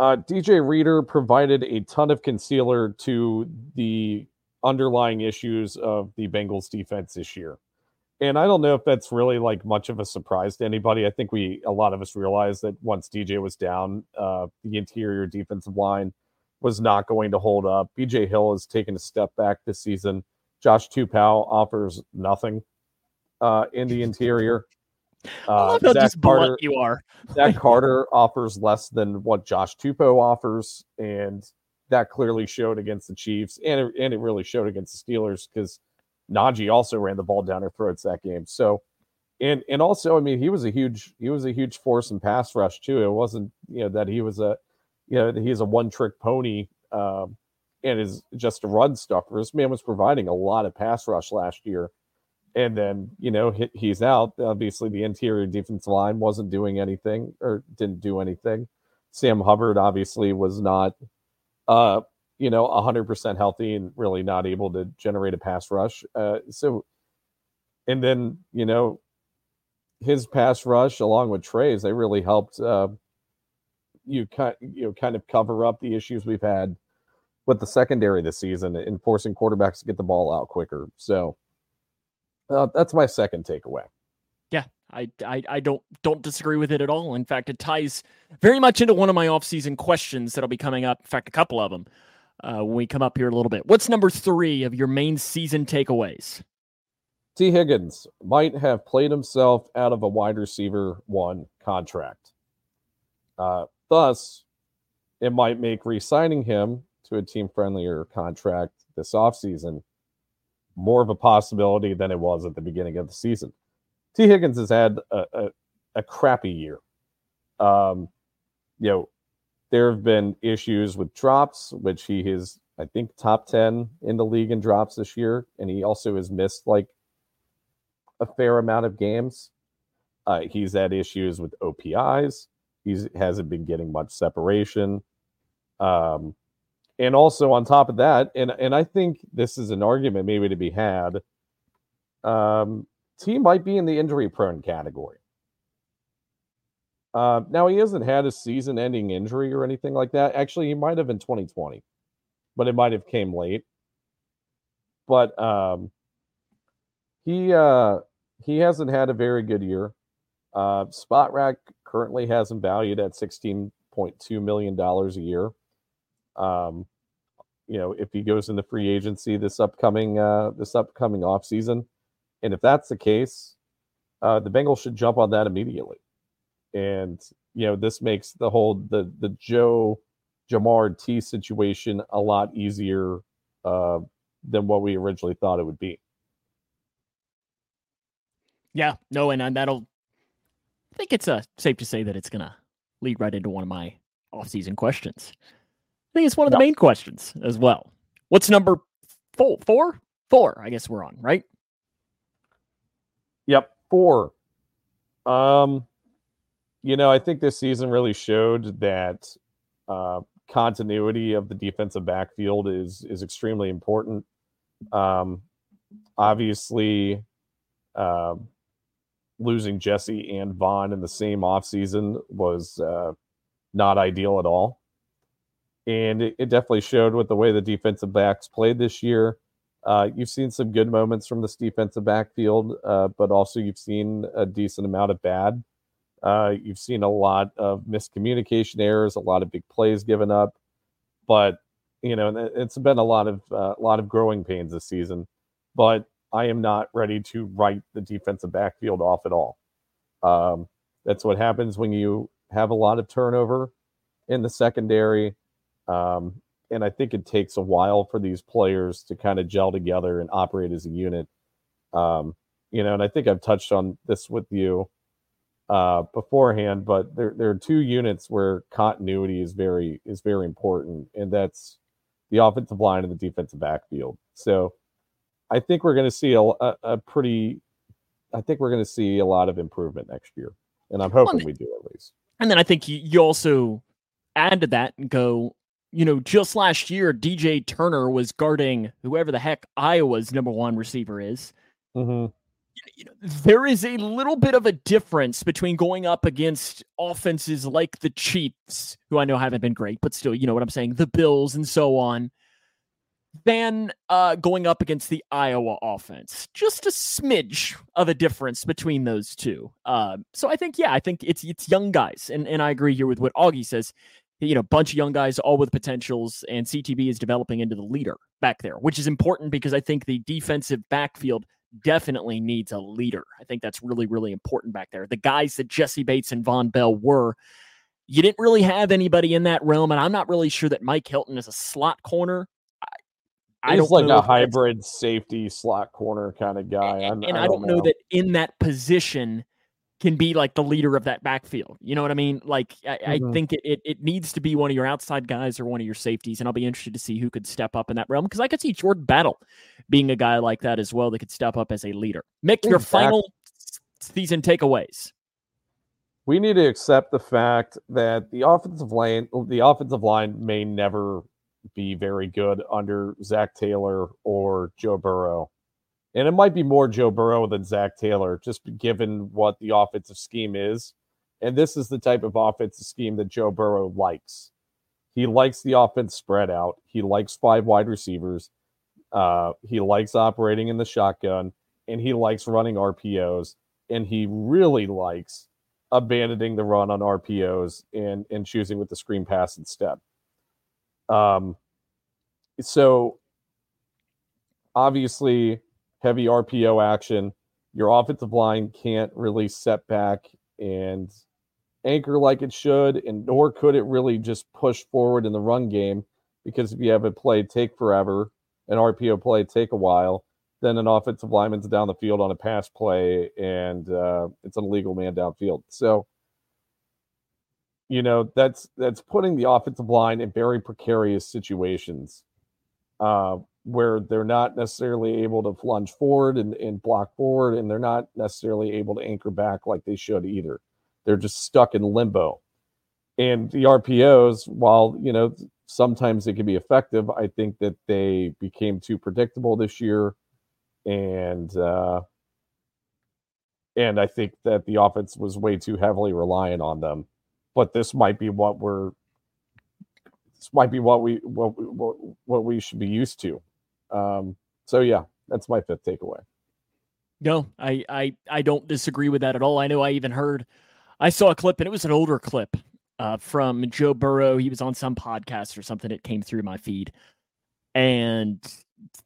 Uh, DJ Reader provided a ton of concealer to the underlying issues of the Bengals defense this year. And I don't know if that's really like much of a surprise to anybody. I think we, a lot of us realized that once DJ was down, uh, the interior defensive line was not going to hold up. BJ Hill has taken a step back this season. Josh Tupou offers nothing uh, in the interior. Uh, Zach Carter, you are. Zach Carter offers less than what Josh Tupou offers, and that clearly showed against the Chiefs, and it, and it really showed against the Steelers because Najee also ran the ball down their throats that game. So, and and also, I mean, he was a huge he was a huge force in pass rush too. It wasn't you know that he was a you know he's a one trick pony um, and is just a run stuffer. This man was providing a lot of pass rush last year, and then you know he, he's out. Obviously, the interior defense line wasn't doing anything or didn't do anything. Sam Hubbard obviously was not uh, you know, 100% healthy and really not able to generate a pass rush. Uh, so, and then, you know, his pass rush along with Trey's, they really helped uh, you kind you know kind of cover up the issues we've had with the secondary this season in forcing quarterbacks to get the ball out quicker. So uh, that's my second takeaway. Yeah, I, I I don't don't disagree with it at all. In fact, it ties very much into one of my offseason questions that'll be coming up. In fact, a couple of them uh, when we come up here a little bit. What's number three of your main season takeaways? T. Higgins might have played himself out of a wide receiver one contract. Uh, thus, it might make re signing him to a team friendlier contract this offseason more of a possibility than it was at the beginning of the season. Tee Higgins has had a, a, a crappy year. Um, you know, there have been issues with drops, which he is, I think, top 10 in the league in drops this year. And he also has missed like a fair amount of games. Uh, he's had issues with OPIs. He hasn't been getting much separation. Um, and also on top of that, and and I think this is an argument maybe to be had. Um, Tee might be in the injury prone category. Uh, now he hasn't had a season-ending injury or anything like that. Actually, he might have in 2020, but it might have came late. But um, he uh, he hasn't had a very good year. Uh, Spotrac currently has him valued at 16.2 million dollars a year. Um, you know, if he goes into free agency this upcoming uh, this upcoming off season, and if that's the case, uh, the Bengals should jump on that immediately and you know this makes the whole the the Joe Ja'Marr Tee situation a lot easier uh, than what we originally thought it would be. Yeah, no, and, and that'll. I think it's uh, safe to say that it's gonna lead right into one of my off-season questions. I think it's one of the main questions as well. What's number four? Four? Four? I guess we're on right. Yep, four. Um, you know, I think this season really showed that uh, continuity of the defensive backfield is is extremely important. Um, obviously, uh, losing Jessie and Vonn in the same offseason was uh, not ideal at all. And it, it, definitely showed with the way the defensive backs played this year. Uh, you've seen some good moments from this defensive backfield, uh, but also you've seen a decent amount of bad. Uh, you've seen a lot of miscommunication errors, a lot of big plays given up, but you know it's been a lot of uh, a lot of growing pains this season. But I am not ready to write the defensive backfield off at all. Um, that's what happens when you have a lot of turnover in the secondary. Um, and I think it takes a while for these players to kind of gel together and operate as a unit. Um, you know, and I think I've touched on this with you uh, beforehand, but there there are two units where continuity is very is very important, and that's the offensive line and the defensive backfield. So I think we're going to see a, a, a, pretty, I think we're going to see a lot of improvement next year, and I'm hoping well, we do at least. And then I think you, you also add to that and go, you know, just last year, DJ Turner was guarding whoever the heck Iowa's number one receiver is. Mm-hmm you know, there is a little bit of a difference between going up against offenses like the Chiefs, who I know haven't been great, but still, you know what I'm saying, the Bills and so on, than uh, going up against the Iowa offense. Just a smidge of a difference between those two. Uh, so I think, yeah, I think it's it's young guys, and and I agree here with what Augie says. You know, bunch of young guys, all with potentials, and CTB is developing into the leader back there, which is important because I think the defensive backfield definitely needs a leader. I think that's really, really important back there. The guys that Jessie Bates and Vonn Bell were, you didn't really have anybody in that realm. And I'm not really sure that Mike Hilton is a slot corner. I, I He's like a hybrid safety slot corner kind of guy. And, and I, don't, don't know. know that in that position, can be like the leader of that backfield. You know what I mean? Like I, mm-hmm. I think it, it, it needs to be one of your outside guys or one of your safeties, and I'll be interested to see who could step up in that realm because I could see Jordan Battle being a guy like that as well that could step up as a leader. Mick, your final season takeaways. We need to accept the fact that the offensive line the offensive line may never be very good under Zac Taylor or Joe Burrow and it might be more Joe Burrow than Zac Taylor, just given what the offensive scheme is. And this is the type of offensive scheme that Joe Burrow likes. He likes the offense spread out. He likes five wide receivers. Uh, he likes operating in the shotgun, and he likes running RPOs. And he really likes abandoning the run on RPOs and and choosing with the screen pass instead. Um, so obviously heavy RPO action. Your offensive line can't really set back and anchor like it should, and nor could it really just push forward in the run game because if you have a play take forever, an RPO play take a while, then an offensive lineman's down the field on a pass play and uh, it's an illegal man downfield. So you know that's that's putting the offensive line in very precarious situations uh, where they're not necessarily able to plunge forward and, and block forward and they're not necessarily able to anchor back like they should either. They're just stuck in limbo. And the rpos while you know sometimes they can be effective i think that they became too predictable this year. And uh and i think that the offense was way too heavily reliant on them. But this might be what we're this might be what we what what, what we should be used to. Um, so yeah, that's my fifth takeaway. No, I I I don't disagree with that at all. I know I even heard I saw a clip and it was an older clip uh, from Joe Burrow. He was on some podcast or something. It came through my feed, and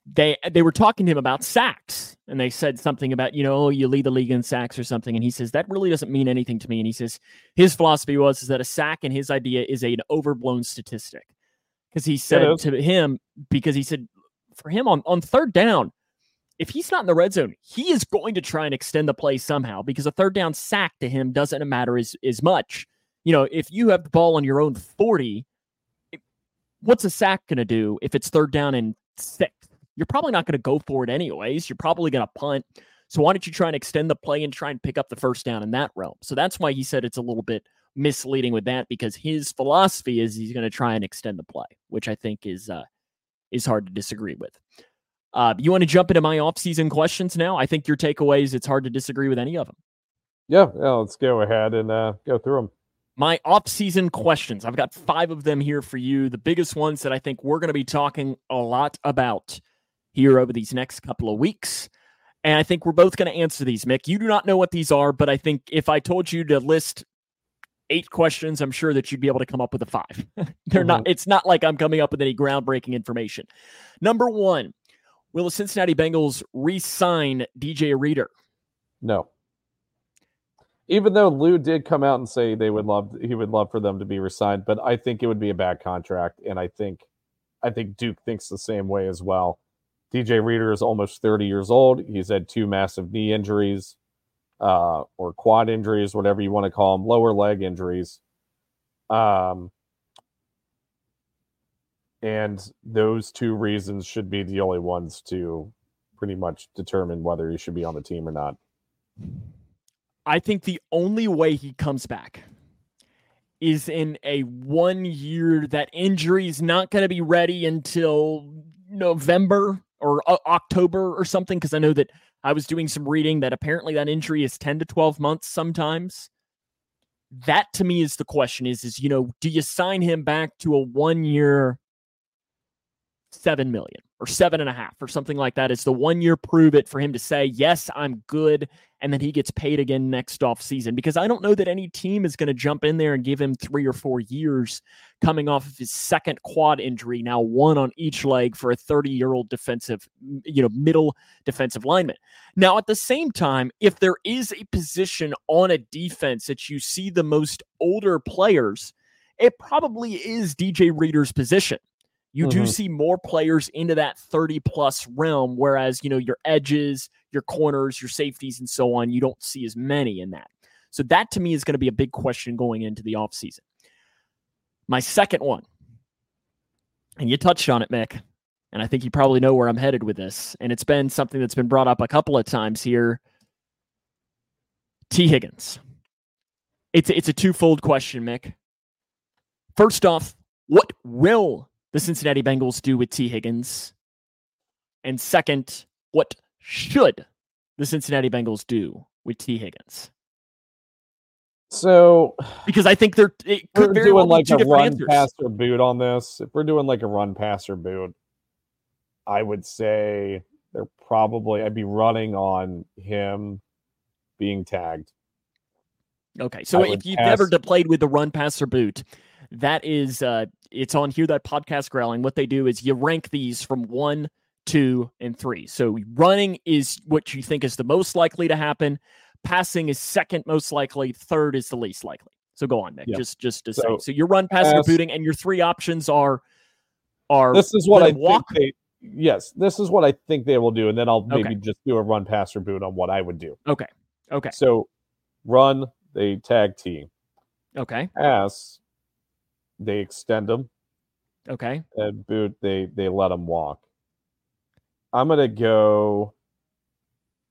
they they were talking to him about sacks and they said something about you know oh, you lead the league in sacks or something and he says that really doesn't mean anything to me and he says his philosophy was is that a sack in his idea is a, an overblown statistic because he said to him because he said for him on on third down if he's not in the red zone he is going to try and extend the play somehow because a third down sack to him doesn't matter as as much you know if you have the ball on your own 40 what's a sack going to do if it's third down and six you're probably not going to go for it anyways. You're probably going to punt. So why don't you try and extend the play and try and pick up the first down in that realm? So that's why he said it's a little bit misleading with that because his philosophy is he's going to try and extend the play, which I think is uh, is hard to disagree with. Uh, you want to jump into my off-season questions now? I think your takeaways. It's hard to disagree with any of them. Yeah, yeah. Let's go ahead and uh, go through them. My off-season questions. I've got five of them here for you. The biggest ones that I think we're going to be talking a lot about here over these next couple of weeks. And I think we're both going to answer these, Mick. You do not know what these are, but I think if I told you to list eight questions, I'm sure that you'd be able to come up with a five. They're mm-hmm. not, it's not like I'm coming up with any groundbreaking information. Number one, will the Cincinnati Bengals re sign DJ Reader? No. Even though Lou did come out and say they would love he would love for them to be resigned, but I think it would be a bad contract. And I think I think Duke thinks the same way as well. DJ Reader is almost 30 years old. He's had two massive knee injuries uh, or quad injuries, whatever you want to call them, lower leg injuries. Um, and those two reasons should be the only ones to pretty much determine whether he should be on the team or not. I think the only way he comes back is in a one year that injury is not going to be ready until November or uh, October or something because I know that I was doing some reading that apparently that injury is 10 to 12 months sometimes. That to me is the question is is you know, do you sign him back to a one year seven million or seven and a half or something like that. It's the one year prove it for him to say, yes, I'm good. And then he gets paid again next off season because I don't know that any team is going to jump in there and give him three or four years coming off of his second quad injury, now one on each leg for a 30 year old defensive, you know, middle defensive lineman. Now, at the same time, if there is a position on a defense that you see the most older players, it probably is DJ Reader's position you mm-hmm. do see more players into that 30 plus realm whereas you know your edges your corners your safeties and so on you don't see as many in that. So that to me is going to be a big question going into the offseason. My second one and you touched on it mick and i think you probably know where i'm headed with this and it's been something that's been brought up a couple of times here. Tee Higgins. It's it's a twofold question mick. First off what will the Cincinnati Bengals do with Tee Higgins? And second, what should the Cincinnati Bengals do with Tee Higgins? So, because I think they're it could we're doing well like a run answers. passer boot on this. If we're doing like a run passer boot, I would say they're probably I'd be running on him being tagged. Okay, so if you've never played with the run passer boot, that is uh it's on here that podcast growling. What they do is you rank these from one two and three. So running is what you think is the most likely to happen. Passing is second most likely. Third is the least likely. So go on nick yeah. just just to so, say. So your run pass pass, booting and your three options are are this is what i walk they, yes this is what i think they will do and then i'll maybe okay. just do a run pass or boot on what i would do. Okay. Okay. So run they tag team. Okay. Pass. They extend him. Okay. And boot. They they let him walk. I'm gonna go.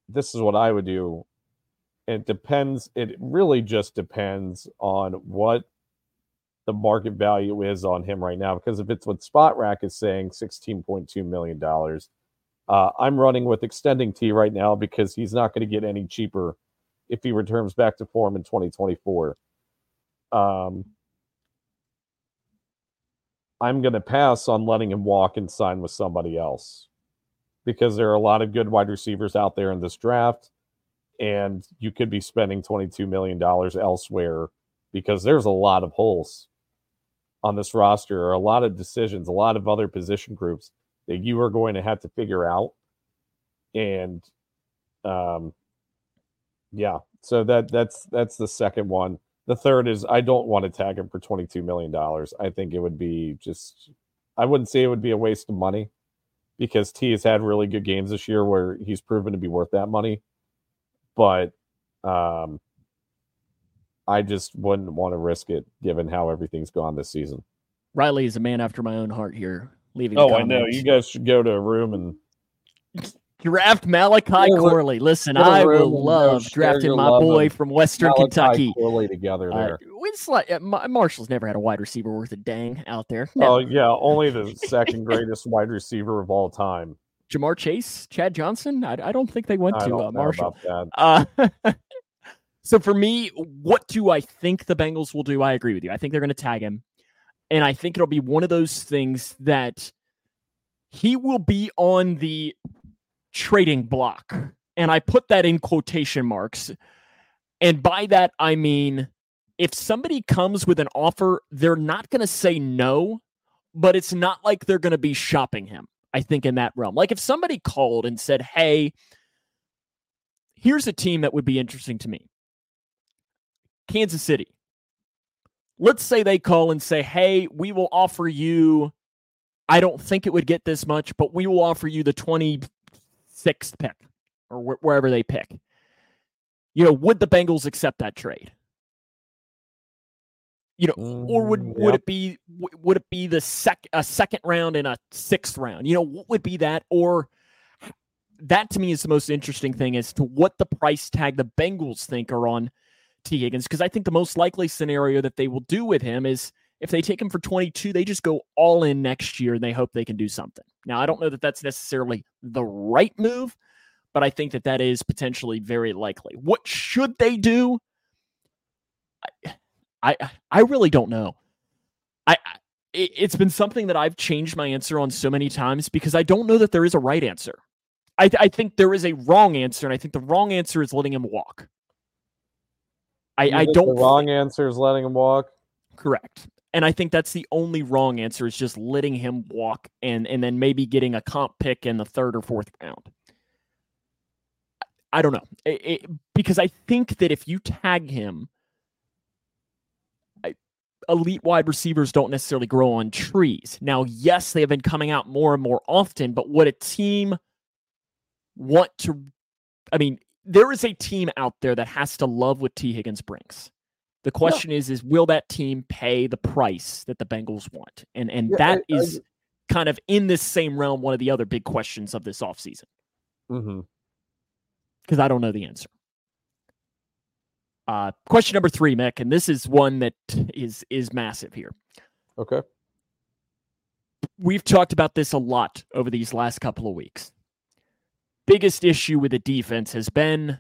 This is what I would do. It depends. It really just depends on what the market value is on him right now. Because if it's what Spotrac is saying, $16.2 million, uh, I'm running with extending Tee right now because he's not going to get any cheaper if he returns back to form in 2024. Um, I'm going to pass on letting him walk and sign with somebody else because there are a lot of good wide receivers out there in this draft, and you could be spending $22 million elsewhere because there's a lot of holes on this roster or a lot of decisions, a lot of other position groups that you are going to have to figure out. And um yeah, so that that's that's the second one. The third is I don't want to tag him for $22 million. I think it would be just I wouldn't say it would be a waste of money because Tee has had really good games this year where he's proven to be worth that money. But um I just wouldn't want to risk it given how everything's gone this season. Riley is a man after my own heart here. Leaving. Oh, I know. You guys should go to a room and draft Malachi Corley. Listen, I will love drafting my boy from Western Malachi Kentucky. Corley together there. Uh, like uh, Marshall's never had a wide receiver worth a dang out there. Oh yeah, only the second greatest wide receiver of all time. Ja'Marr Chase, Chad Johnson. I, I don't think they went I to uh, Marshall. Uh, so for me, what do I think the Bengals will do? I agree with you. I think they're going to tag him. And I think it'll be one of those things that he will be on the trading block. And I put that in quotation marks. And by that, I mean, if somebody comes with an offer, they're not going to say no, but it's not like they're going to be shopping him. I think in that realm. Like if somebody called and said, Hey, here's a team that would be interesting to me Kansas City. Let's say they call and say, hey, we will offer you, I don't think it would get this much, but we will offer you the 26th pick or wh- wherever they pick. You know, would the Bengals accept that trade? You know, mm, or would yep. would it be would it be the sec a second round and a sixth round? You know, what would be that? Or that to me is the most interesting thing as to what the price tag the Bengals think are on Tee Higgins because I think the most likely scenario that they will do with him is if they take him for 22, they just go all in next year and they hope they can do something. Now, I don't know that that's necessarily the right move, but I think that that is potentially very likely. What should they do? I I, I really don't know. I it's been something that I've changed my answer on so many times because I don't know that there is a right answer. I, I think there is a wrong answer, and I think the wrong answer is letting him walk. I, I don't. The wrong answer is letting him walk. Correct. And I think that's the only wrong answer is just letting him walk and and then maybe getting a comp pick in the third or fourth round. I don't know it, it, because I think that if you tag him, I, elite wide receivers don't necessarily grow on trees. Now, yes, they have been coming out more and more often, but what a team want to, I mean, there is a team out there that has to love what Tee Higgins brings. The question yeah. is, is will that team pay the price that the Bengals want? And and yeah, that I, is I, kind of in this same realm, one of the other big questions of this offseason. Mm-hmm. Because I don't know the answer. Uh, question number three, Mick, and this is one that is is massive here. Okay. We've talked about this a lot over these last couple of weeks biggest issue with the defense has been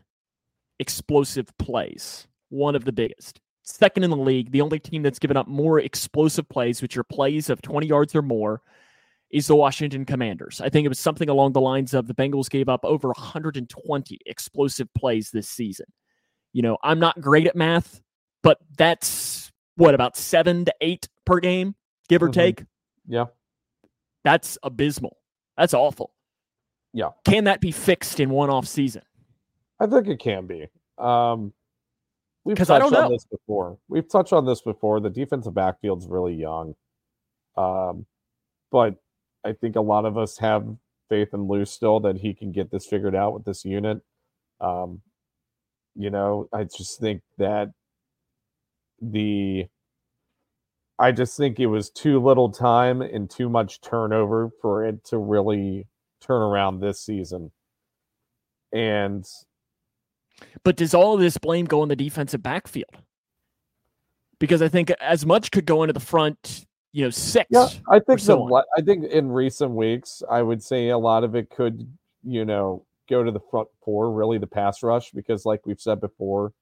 explosive plays. One of the biggest. Second in the league, the only team that's given up more explosive plays, which are plays of 20 yards or more, is the Washington Commanders. I think it was something along the lines of the Bengals gave up over 120 explosive plays this season. You know, I'm not great at math, but that's what about seven to eight per game, give or mm-hmm. take. Yeah. That's abysmal. That's awful. Yeah. Can that be fixed in one off season? I think it can be. Um, we've touched on know. this before. We've touched on this before. The defensive backfield's really young. Um, but I think a lot of us have faith in Lou still that he can get this figured out with this unit. Um, you know, I just think that the I just think it was too little time and too much turnover for it to really turn around this season. And but does all of this blame go on the defensive backfield? Because I think as much could go into the front, you know, six. Yeah, I think so the, I think in recent weeks, I would say a lot of it could, you know, go to the front four, really the pass rush, because like we've said before,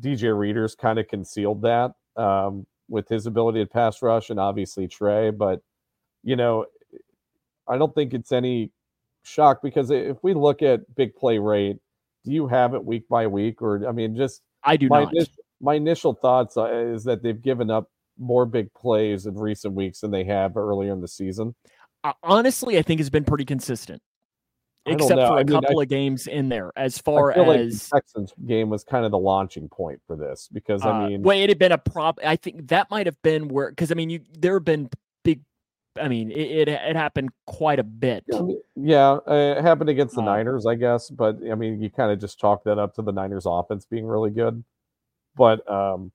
DJ Reader's kind of concealed that um, with his ability to pass rush and obviously Trey. But, you know, I don't think it's any shock because if we look at big play rate, do you have it week by week? Or, I mean, just I do my not. Initial, my initial thoughts uh, is that they've given up more big plays in recent weeks than they have earlier in the season. Uh, honestly, I think it's been pretty consistent except for a I mean, couple I, of games in there. As far as like the Texans game was kind of the launching point for this because I uh, mean, well, it had been a prop. I think that might have been where because I mean, you there have been. I mean, it it, it happened quite a bit. Yeah, it happened against the uh, Niners, I guess. But I mean, you kind of just chalk that up to the Niners' offense being really good. But um,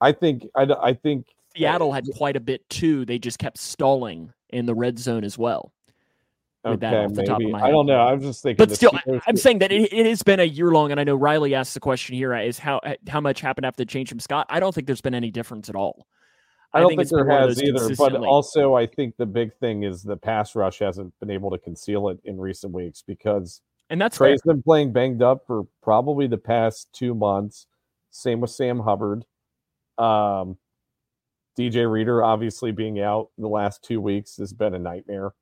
I think I I think Seattle had quite a bit too. They just kept stalling in the red zone as well okay, maybe. I don't know. I'm just thinking. But still, I, am saying that it, it, has been a year long, and I know Riley asked the question here: is how how much happened after the change from Scott? I don't think there's been any difference at all. I, I don't think, think there has either. But also, I think the big thing is the pass rush hasn't been able to conceal it in recent weeks because and that's Trey's fair. been playing banged up for probably the past two months. Same with Sam Hubbard. Um, DJ Reader obviously being out the last two weeks has been a nightmare.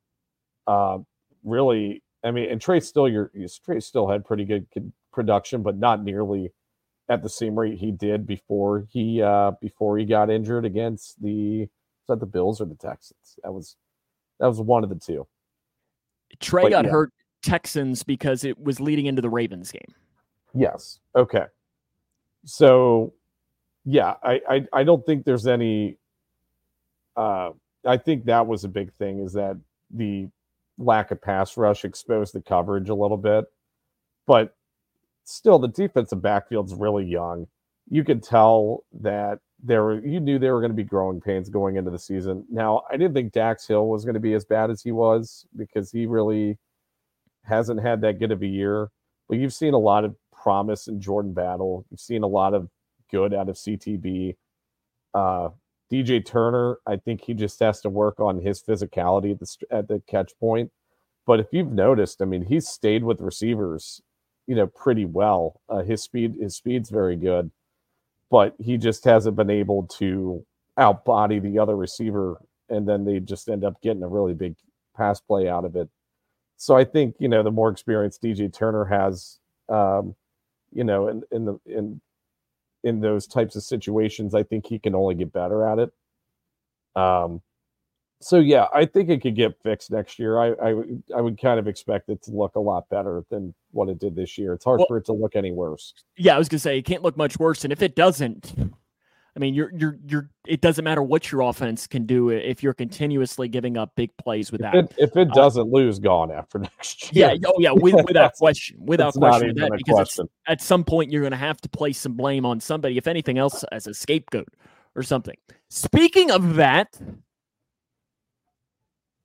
Uh, really, I mean, and Trey still your Trey still had pretty good production, but not nearly at the same rate he did before he uh before he got injured against the was that the Bills or the Texans? That was that was one of the two. Trey but, got yeah. hurt Texans because it was leading into the Ravens game. Yes. Okay. So yeah, I I, I don't think there's any uh I think that was a big thing is that the lack of pass rush exposed the coverage a little bit. But still, the defensive backfield's really young. You could tell that there were, you knew there were going to be growing pains going into the season. Now, I didn't think Dax Hill was going to be as bad as he was because he really hasn't had that good of a year. But you've seen a lot of promise in Jordan Battle. You've seen a lot of good out of CTB. Uh, DJ Turner, I think he just has to work on his physicality at the at the catch point. But if you've noticed, I mean, he's stayed with receivers, you know, pretty well. Uh, his speed, his speed's very good, but he just hasn't been able to outbody the other receiver, and then they just end up getting a really big pass play out of it. So I think you know the more experienced DJ Turner has, um, you know, in in the in in those types of situations, I think he can only get better at it. Um, so yeah, I think it could get fixed next year. I, I, I would kind of expect it to look a lot better than what it did this year. It's hard well, for it to look any worse. Yeah, I was gonna say it can't look much worse, and if it doesn't, I mean, you're you're you're. It doesn't matter what your offense can do if you're continuously giving up big plays with if. It, if it uh, doesn't uh, lose, gone after next year. Yeah. Oh yeah. With, without question. Without question. That, because at some point you're going to have to place some blame on somebody, if anything else, as a scapegoat or something. Speaking of that,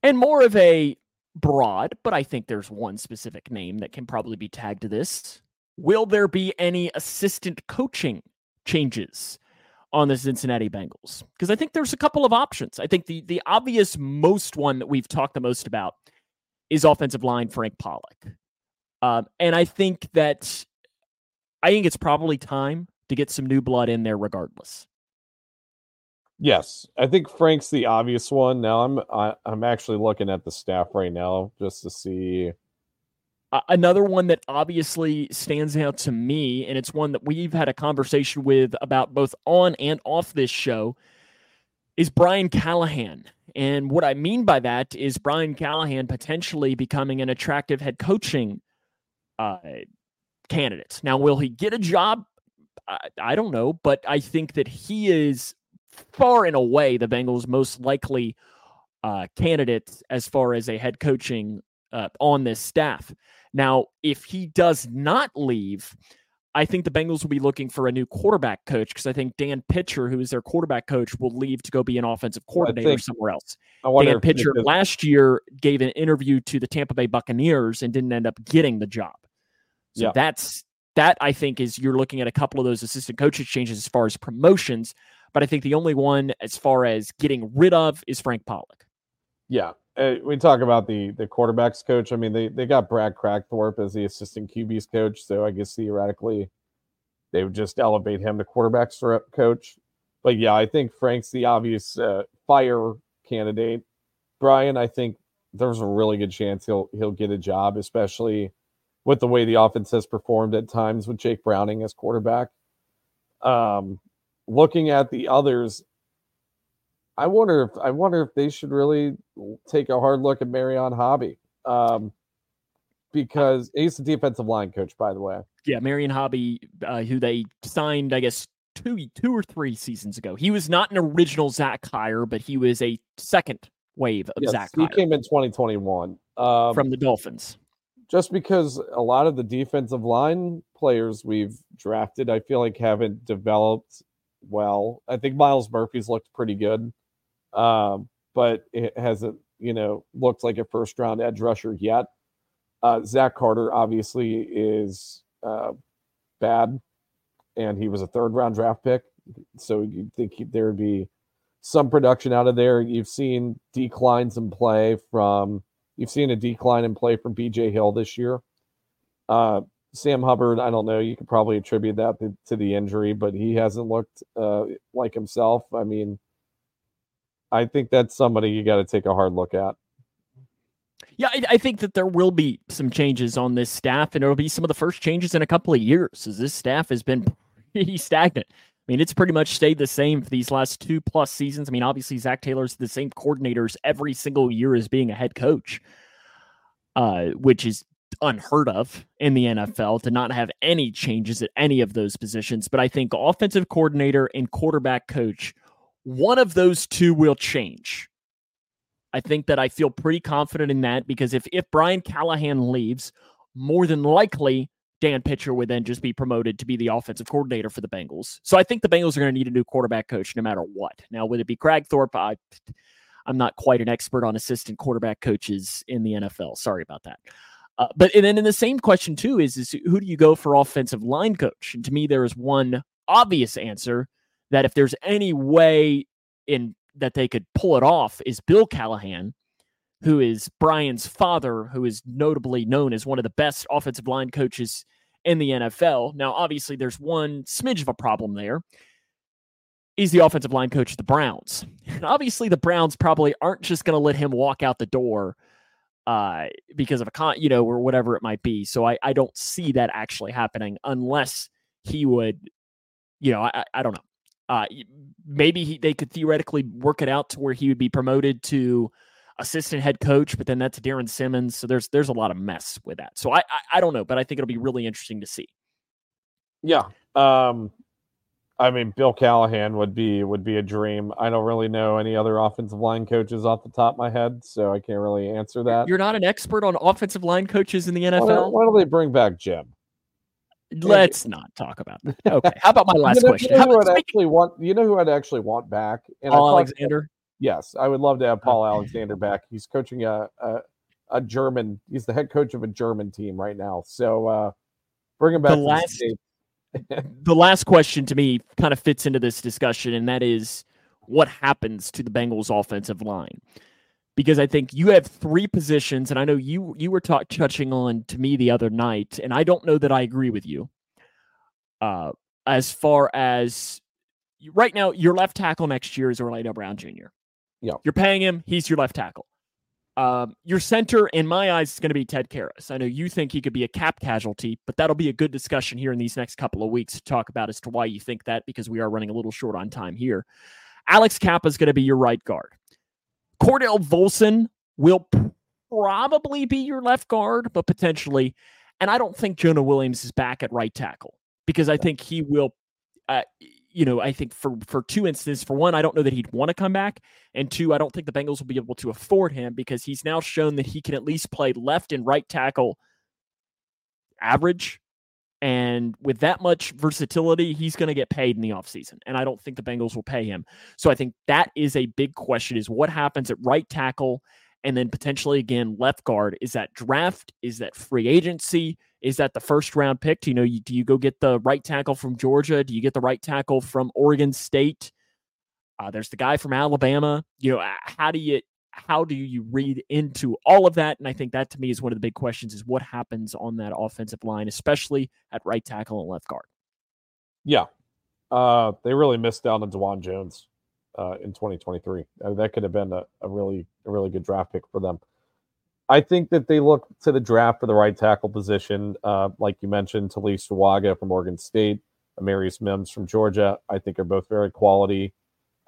and more of a broad, but I think there's one specific name that can probably be tagged to this. Will there be any assistant coaching changes? on the Cincinnati Bengals because I think there's a couple of options. I think the the obvious most one that we've talked the most about is offensive line Frank Pollack, um, and I think that I think it's probably time to get some new blood in there, regardless. Yes, I think Frank's the obvious one. Now I'm I, am i am actually looking at the staff right now just to see another one that obviously stands out to me, and it's one that we've had a conversation with about both on and off this show, is Brian Callahan. And what I mean by that is Brian Callahan potentially becoming an attractive head coaching uh, candidate. Now, will he get a job? I, I don't know, but I think that he is far and away the Bengals' most likely uh, candidate as far as a head coaching uh, on this staff. Now, if he does not leave, I think the Bengals will be looking for a new quarterback coach because I think Dan Pitcher, who is their quarterback coach, will leave to go be an offensive coordinator think, somewhere else. Dan Pitcher last year gave an interview to the Tampa Bay Buccaneers and didn't end up getting the job. So yeah. that's that I think is you're looking at a couple of those assistant coaches changes as far as promotions, but I think the only one as far as getting rid of is Frank Pollack. Yeah, uh, we talk about the the quarterbacks coach. I mean, they they got Brad Kragthorpe as the assistant QB's coach, so I guess theoretically they would just elevate him to quarterbacks coach. But yeah, I think Frank's the obvious uh, fire candidate. Brian, I think there's a really good chance he'll he'll get a job, especially with the way the offense has performed at times with Jake Browning as quarterback. Um, looking at the others, I wonder if I wonder if they should really take a hard look at Marion Hobby. Um, because he's the defensive line coach, by the way. Yeah, Marion Hobby, uh, who they signed, I guess, two two or three seasons ago. He was not an original Zac hire, but he was a second wave of yes, Zac. He came in 2021 um, from the Dolphins. Just because a lot of the defensive line players we've drafted, I feel like haven't developed well. I think Myles Murphy's looked pretty good, um, but it hasn't, you know, looked like a first round edge rusher yet. Uh, Zach Carter obviously is uh, bad, and he was a third round draft pick. So you'd think there would be some production out of there. You've seen declines in play from, you've seen a decline in play from BJ Hill this year. Uh, Sam Hubbard, I don't know. You could probably attribute that to, the injury, but he hasn't looked uh, like himself. I mean, I think that's somebody you got to take a hard look at. Yeah, I, I, think that there will be some changes on this staff, and it'll be some of the first changes in a couple of years, as this staff has been pretty stagnant. I mean, it's pretty much stayed the same for these last two plus seasons. I mean, obviously, Zac Taylor's the same coordinators every single year as being a head coach, uh, which is unheard of in the NFL to not have any changes at any of those positions. But I think offensive coordinator and quarterback coach, one of those two will change. I think that I feel pretty confident in that because if if Brian Callahan leaves, more than likely Dan Pitcher would then just be promoted to be the offensive coordinator for the Bengals. So I think the Bengals are going to need a new quarterback coach no matter what. Now, would it be Kragthorpe? I, I'm not quite an expert on assistant quarterback coaches in the NFL. Sorry about that. Uh, but and then in the same question too is is who do you go for offensive line coach? And to me, there is one obvious answer that if there's any way in that they could pull it off is Bill Callahan, who is Brian's father, who is notably known as one of the best offensive line coaches in the NFL. Now, obviously, there's one smidge of a problem there. He's the offensive line coach of the Browns. And obviously, the Browns probably aren't just going to let him walk out the door uh, because of a con, you know, or whatever it might be. So I, I don't see that actually happening unless he would, you know, I, I don't know. Uh, maybe he, they could theoretically work it out to where he would be promoted to assistant head coach, but then that's Darrin Simmons. So there's there's a lot of mess with that. So I, I, I don't know, but I think it'll be really interesting to see. Yeah. Um I mean Bill Callahan would be would be a dream. I don't really know any other offensive line coaches off the top of my head, so I can't really answer that. You're not an expert on offensive line coaches in the NFL. Why, why don't they bring back Jim? Let's not talk about that. Okay. How about my last you know, question? You know who I'd actually want? You know who I'd actually want back? And Paul Alexander. yes, I would love to have Paul Alexander back. He's coaching a, a, a German. He's the head coach of a German team right now. So uh, bring him back. The last, the last question to me kind of fits into this discussion, and that is what happens to the Bengals' offensive line because I think you have three positions, and I know you you were talk, touching on to me the other night, and I don't know that I agree with you. Uh, as far as right now, your left tackle next year is Orlando Brown Jr. Yeah, you're paying him; he's your left tackle. Um, your center, in my eyes, is going to be Ted Karras. I know you think he could be a cap casualty, but that'll be a good discussion here in these next couple of weeks to talk about as to why you think that, because we are running a little short on time here. Alex Cappa is going to be your right guard. Cordell Volson will probably be your left guard, but potentially. And I don't think Jonah Williams is back at right tackle because I think he will. Uh, you know, I think for for two instances, for one, I don't know that he'd want to come back, and two, I don't think the Bengals will be able to afford him because he's now shown that he can at least play left and right tackle average, And with that much versatility, he's going to get paid in the offseason. And I don't think the Bengals will pay him. So I think that is a big question is what happens at right tackle and then potentially again left guard. Is that draft? Is that free agency? Is that the first round pick? Do you know, you, do you go get the right tackle from Georgia? Do you get the right tackle from Oregon State? Uh, there's the guy from Alabama. You know, how do you how do you read into all of that? And I think that to me is one of the big questions: is what happens on that offensive line, especially at right tackle and left guard. Yeah, uh, they really missed out on Dawand Jones uh, in 2023. Uh, that could have been a, a really a really good draft pick for them. I think that they look to the draft for the right tackle position, uh, like you mentioned, Taliese Fuaga from Oregon State, Amarius Mims from Georgia. I think are both very quality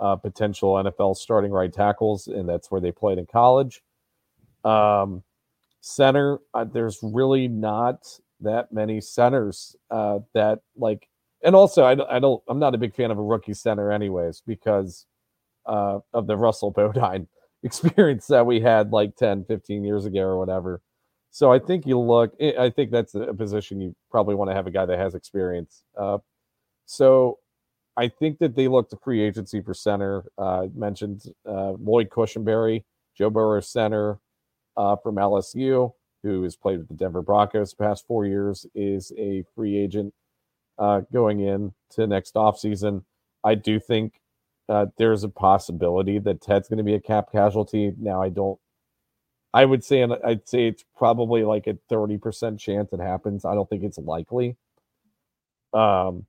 uh, potential NFL starting right tackles, and that's where they played in college. Um, center, uh, there's really not that many centers uh, that like, and also I, I don't, I'm not a big fan of a rookie center, anyways, because uh, of the Russell Bodine experience that we had like 10, 15 years ago or whatever. So I think you look, I think that's a position you probably want to have a guy that has experience. Uh, so I think that they look to free agency for center. Uh, mentioned uh, Lloyd Cushenberry, Joe Burrow center uh, from LSU, who has played with the Denver Broncos the past four years, is a free agent uh, going in to next offseason. I do think uh, there's a possibility that Ted's going to be a cap casualty. Now, I don't. I would say, and I'd say it's probably like a thirty percent chance it happens. I don't think it's likely. Um,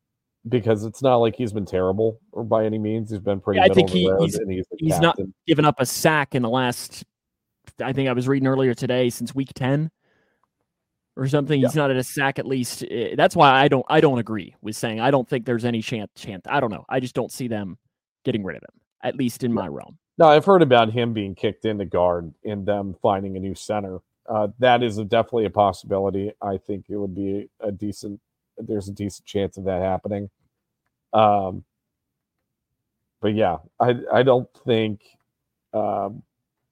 because it's not like he's been terrible or by any means. He's been pretty. Yeah, I think he, he's, he's, he's not given up a sack in the last. I think I was reading earlier today since week ten or something. Yeah. He's not at a sack at least. Eh, that's why I don't. I don't agree with saying I don't think there's any chance. Chance. I don't know. I just don't see them getting rid of him at least in my realm. No, I've heard about him being kicked into guard and them finding a new center. Uh, that is a, definitely a possibility. I think it would be a decent there's a decent chance of that happening. Um, but yeah, I I don't think um,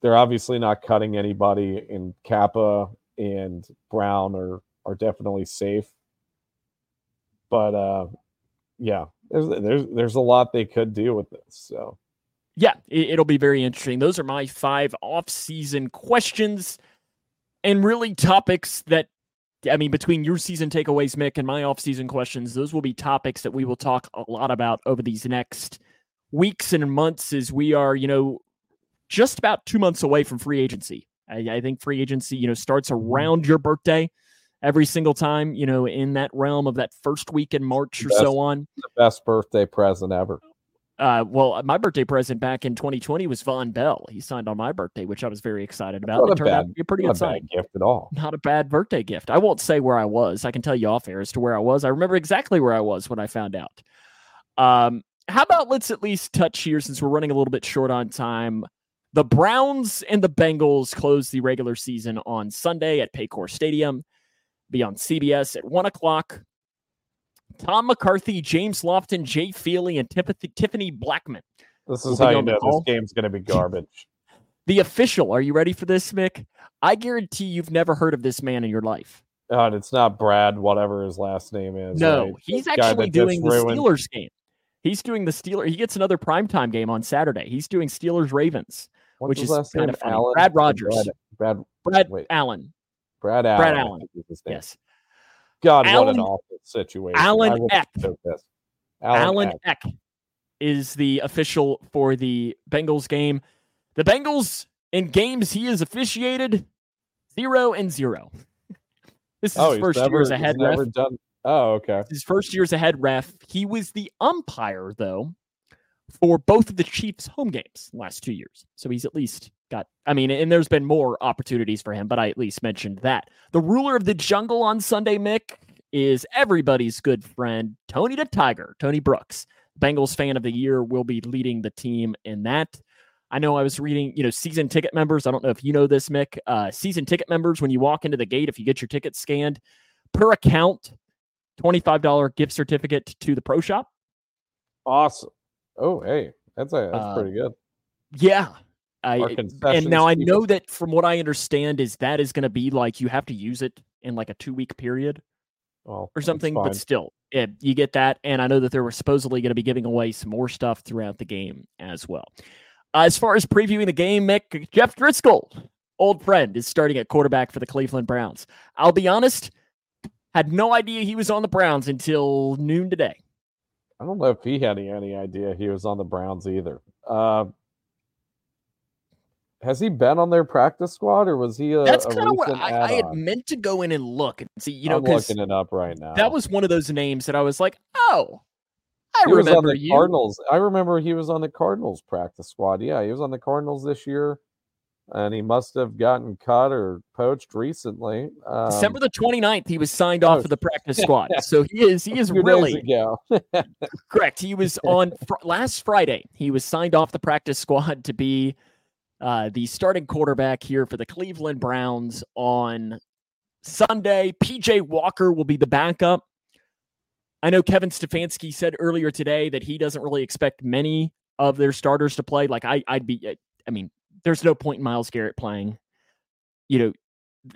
they're obviously not cutting anybody in Cappa and Brown are are definitely safe. But uh, yeah, there's there's there's a lot they could do with this. So yeah, it, will be very interesting. Those are my five off-season questions and really topics that I mean, between your season takeaways, Mick, and my off-season questions, those will be topics that we will talk a lot about over these next weeks and months as we are, you know, just about two months away from free agency. I, I think free agency, you know, starts mm-hmm. around your birthday every single time, you know, in that realm of that first week in March or so on. The best birthday present ever. Uh, well, my birthday present back in 2020 was Vonn Bell. He signed on my birthday, which I was very excited about. Not it turned bad, out to be a pretty good sign. gift at all. Not a bad birthday gift. I won't say where I was. I can tell you off air as to where I was. I remember exactly where I was when I found out. Um, how about let's at least touch here since we're running a little bit short on time. The Browns and the Bengals close the regular season on Sunday at Paycor Stadium. Be on CBS at one o'clock. Tom McCarthy, James Lofton, Jay Feely, and Tiffany Blackmon. This is how you know this game's going to be garbage. the official. Are you ready for this, Mick? I guarantee you've never heard of this man in your life. God, it's not Brad, whatever his last name is. No, right? he's this actually doing the ruined. Steelers game. He's doing the Steelers. He gets another primetime game on Saturday. He's doing Steelers Ravens, which is kind name? of funny. Allen? Brad Rogers. Brad, Brad, Brad Allen. Brad Allen. Brad Allen. Yes. God, Alan, what an awful situation. Alan Eck. Alan, Alan Eck. Eck is the official for the Bengals game. The Bengals in games he has officiated zero and zero. This is oh, his first never, year as a head ref. Done... Oh, okay. His first year as a head ref. He was the umpire though for both of the Chiefs' home games last two years. So he's at least got, I mean, and there's been more opportunities for him, but I at least mentioned that. The ruler of the jungle on Sunday, Mick, is everybody's good friend, Tony the Tiger, Tony Brooks. Bengals fan of the year will be leading the team in that. I know I was reading, you know, season ticket members. I don't know if you know this, Mick. Uh, season ticket members, when you walk into the gate, if you get your ticket scanned per account, $25 gift certificate to the pro shop. Awesome. Oh, hey, that's a, that's uh, pretty good. Yeah, I and now I know that from what I understand is that is going to be like you have to use it in like a two week period well, or something, but still, yeah, you get that. And I know that they were supposedly going to be giving away some more stuff throughout the game as well. Uh, as far as previewing the game, Mick, Jeff Driskel, old friend, is starting at quarterback for the Cleveland Browns. I'll be honest, had no idea he was on the Browns until noon today. I don't know if he had any, any idea he was on the Browns either. Uh, has he been on their practice squad, or was he? A, That's kind of what I, I, had meant to go in and look and see. You know, I'm looking it up right now. That was one of those names that I was like, oh, I he remember was on the you. Cardinals. I remember he was on the Cardinals practice squad. Yeah, he was on the Cardinals this year, and he must have gotten cut or poached recently. Um, December the 29th, he was signed off oh, of the practice squad. so he is he is really correct. He was on fr- last Friday. He was signed off the practice squad to be uh, the starting quarterback here for the Cleveland Browns on Sunday. PJ Walker will be the backup. I know Kevin Stefanski said earlier today that he doesn't really expect many of their starters to play. Like I, I'd be, I mean, there's no point in Myles Garrett playing. You know,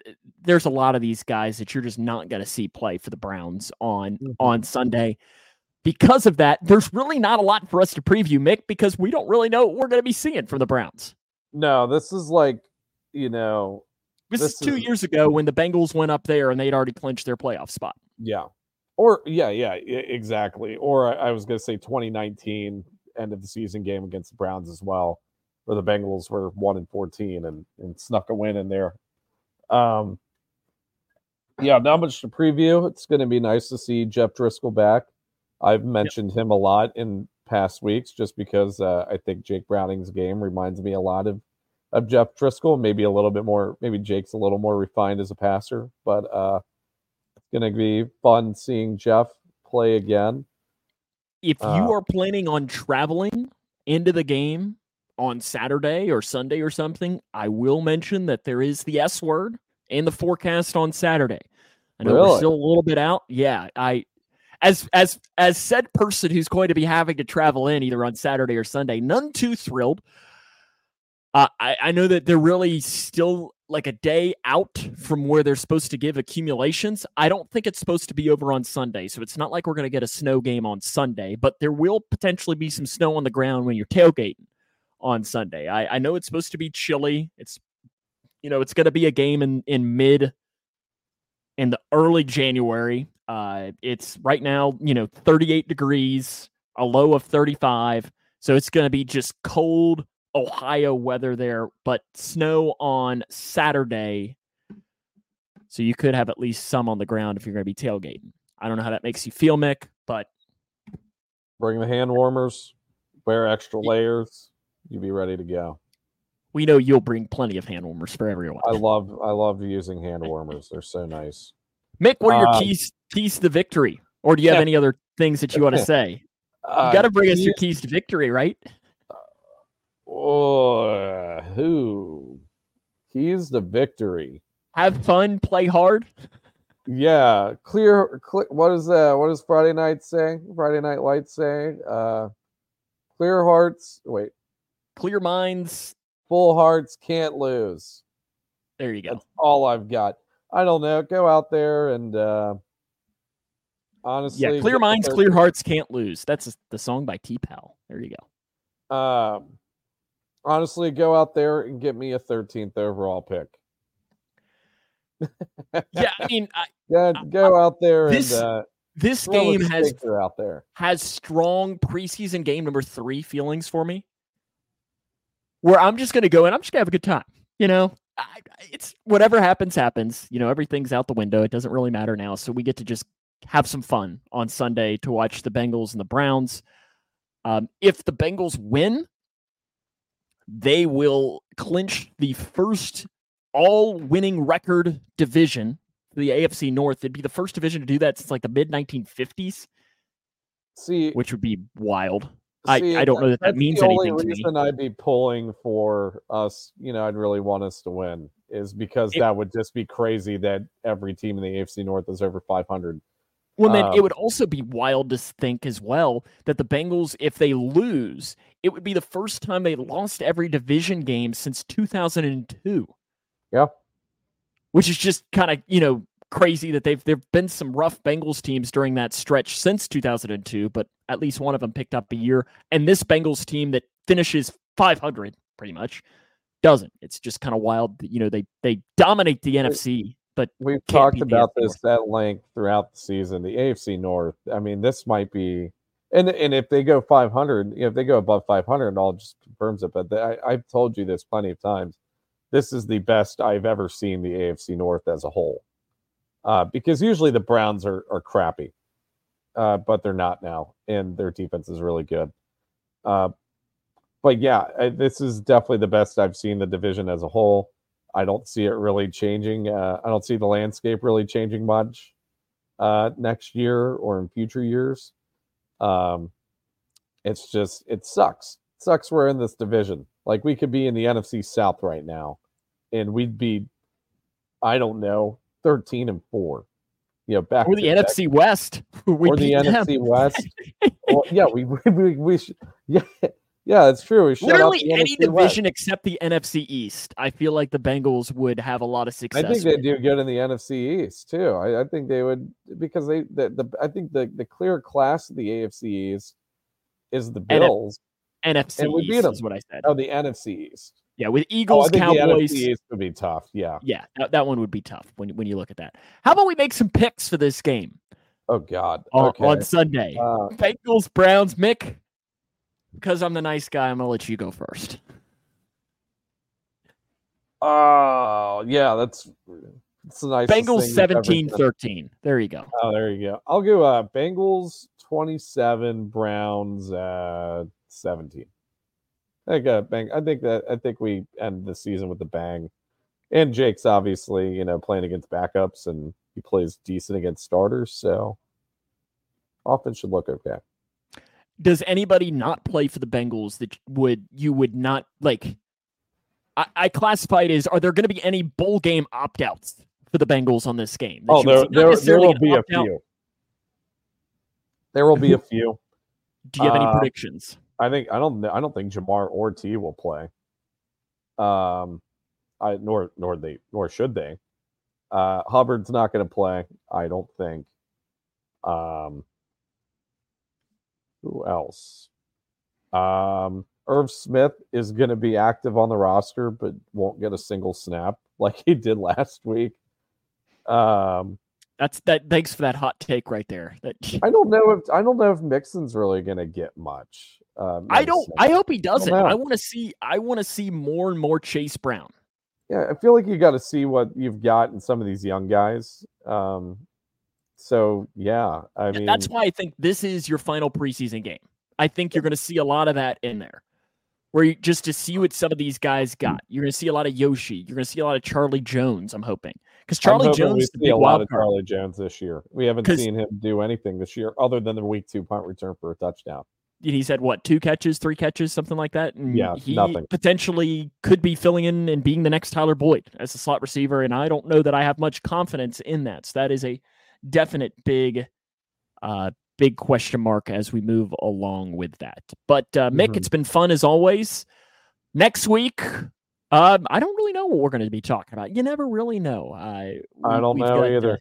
th- there's a lot of these guys that you're just not going to see play for the Browns on mm-hmm. on Sunday. Because of that, there's really not a lot for us to preview, Mick, because we don't really know what we're going to be seeing from the Browns. No, this is like, you know, this, this is two is, years ago when the Bengals went up there and they'd already clinched their playoff spot. Yeah. Or, yeah, yeah, exactly. Or I, I was going to say 2019 end of the season game against the Browns as well, where the Bengals were 1 and 14 and, and snuck a win in there. Um, yeah, not much to preview. It's going to be nice to see Jeff Driskel back. I've mentioned yep. him a lot in past weeks just because uh, I think Jake Browning's game reminds me a lot of of Jeff Driskel, Maybe a little bit more. Maybe Jake's a little more refined as a passer, but uh, it's going to be fun seeing Jeff play again. If you uh, are planning on traveling into the game on Saturday or Sunday or something, I will mention that there is the S word in the forecast on Saturday. I know really? we're still a little bit out. Yeah, I as as as said person who's going to be having to travel in either on Saturday or Sunday, none too thrilled. Uh, I, I know that they're really still like a day out from where they're supposed to give accumulations. I don't think it's supposed to be over on Sunday, so it's not like we're going to get a snow game on Sunday. But there will potentially be some snow on the ground when you're tailgating on Sunday. I, I know it's supposed to be chilly. It's you know it's going to be a game in in mid in the early January. Uh, it's right now, you know, 38 degrees, a low of 35. So it's going to be just cold Ohio weather there, but snow on Saturday. So you could have at least some on the ground if you're going to be tailgating. I don't know how that makes you feel, Mick, but bring the hand warmers, wear extra layers, you'll be ready to go. We know you'll bring plenty of hand warmers for everyone. I love I love using hand warmers. They're so nice. Mick, what are your um, keys keys to victory? Or do you have any other things that you want to say? You uh, got to bring us your keys to victory, right? Oh, who keys to victory? Have fun, play hard. Yeah, clear. Cl- what is that? What does Friday night say? Friday Night Lights say? Uh, clear hearts. Wait, clear minds. Full hearts can't lose. There you go. That's all I've got. I don't know. Go out there and uh, honestly, yeah, clear minds, clear hearts can't lose. That's the song by T Pal. There you go. Um, honestly, go out there and get me a 13th overall pick. yeah, I mean, I, yeah, go I, out there this, and uh, this game has out there has strong preseason game number three feelings for me, where I'm just going to go and I'm just going to have a good time. You know, it's whatever happens, happens. You know, everything's out the window. It doesn't really matter now. So we get to just have some fun on Sunday to watch the Bengals and the Browns. Um, if the Bengals win, they will clinch the first all winning record division, the AFC North. It'd be the first division to do that since like the mid 1950s. See, which would be wild. See, I, I don't know that that means the anything. only reason I'd be pulling for us, you know, I'd really want us to win is because it, that would just be crazy that every team in the AFC North is over 500. Well, then um, it would also be wild to think as well that the Bengals, if they lose, it would be the first time they lost every division game since 2002. Yeah. Which is just kind of, you know, crazy that they've there've been some rough Bengals teams during that stretch since 2002, but at least one of them picked up a year. And this Bengals team that finishes 500 pretty much doesn't. It's just kind of wild. You know, they they dominate the NFC, but we've talked about this at length throughout the season. The AFC North. I mean, this might be. And, and if they go 500, if they go above 500, it all just confirms it. But I, I've told you this plenty of times. This is the best I've ever seen the AFC North as a whole uh, because usually the Browns are are crappy, uh, but they're not now, and their defense is really good. Uh, but yeah, this is definitely the best I've seen the division as a whole. I don't see it really changing. Uh, I don't see the landscape really changing much uh, next year or in future years. Um, it's just it sucks. It sucks we're in this division. Like we could be in the NFC South right now, and we'd be, I don't know, 13 and 4 you know back or the NFC back. West. We or the them. NFC West. Well, yeah we we, we, we should, yeah yeah it's true. We should, literally any NFC division West. except the NFC East. I feel like the Bengals would have a lot of success I think they do good in the NFC East too. I, I think they would because they the, the I think the the clear class of the AFC East is the Bills. NFC and we beat them. is what I said. Oh the NFC East yeah, with Eagles, oh, Cowboys, the would be tough. Yeah, yeah, that, that, one would be tough when when you look at that. How about we make some picks for this game? Oh God, okay. on Sunday, uh, Bengals, Browns, Mick. Because I'm the nice guy, I'm gonna let you go first. Oh yeah, that's it's a nice. Bengals 17-13. There you go. Oh, there you go. I'll go uh Bengals 27, Browns uh 17. I got bang. I think that I think we end the season with a bang. And Jake's obviously, you know, playing against backups and he plays decent against starters, so offense should look okay. Does anybody not play for the Bengals that would you would not like? I, I classify it as are there going to be any bowl game opt outs for the Bengals on this game? Oh, there, there, there will be a few. There will be a few. Do you have any uh, predictions? I think I don't I don't think Ja'Marr or Tee will play. Um, I nor nor they nor should they. Uh, Hubbard's not going to play. I don't think. Um, who else? Um, Irv Smith is going to be active on the roster, but won't get a single snap like he did last week. Um, that's that. Thanks for that hot take right there. That I don't know if I don't know if Mixon's really going to get much. Um, I don't. I hope he doesn't. I, I want to see. I want to see more and more Chase Brown. Yeah, I feel like you got to see what you've got in some of these young guys. Um, so yeah, I mean that's why I think this is your final preseason game. I think you're going to see a lot of that in there, where you just to see what some of these guys got. You're going to see a lot of Yoshi. You're going to see a lot of Charlie Jones. I'm hoping because Charlie Jones we see a lot of card. Charlie Jones this year. We haven't seen him do anything this year other than the week two punt return for a touchdown he said what two catches, three catches, something like that. And yeah, he nothing. potentially could be filling in and being the next Tyler Boyd as a slot receiver. And I don't know that I have much confidence in that. So that is a definite big, uh, big question mark as we move along with that. But uh, Mick, mm-hmm. it's been fun as always. Next week, um, I don't really know what we're going to be talking about. You never really know. I I don't know either.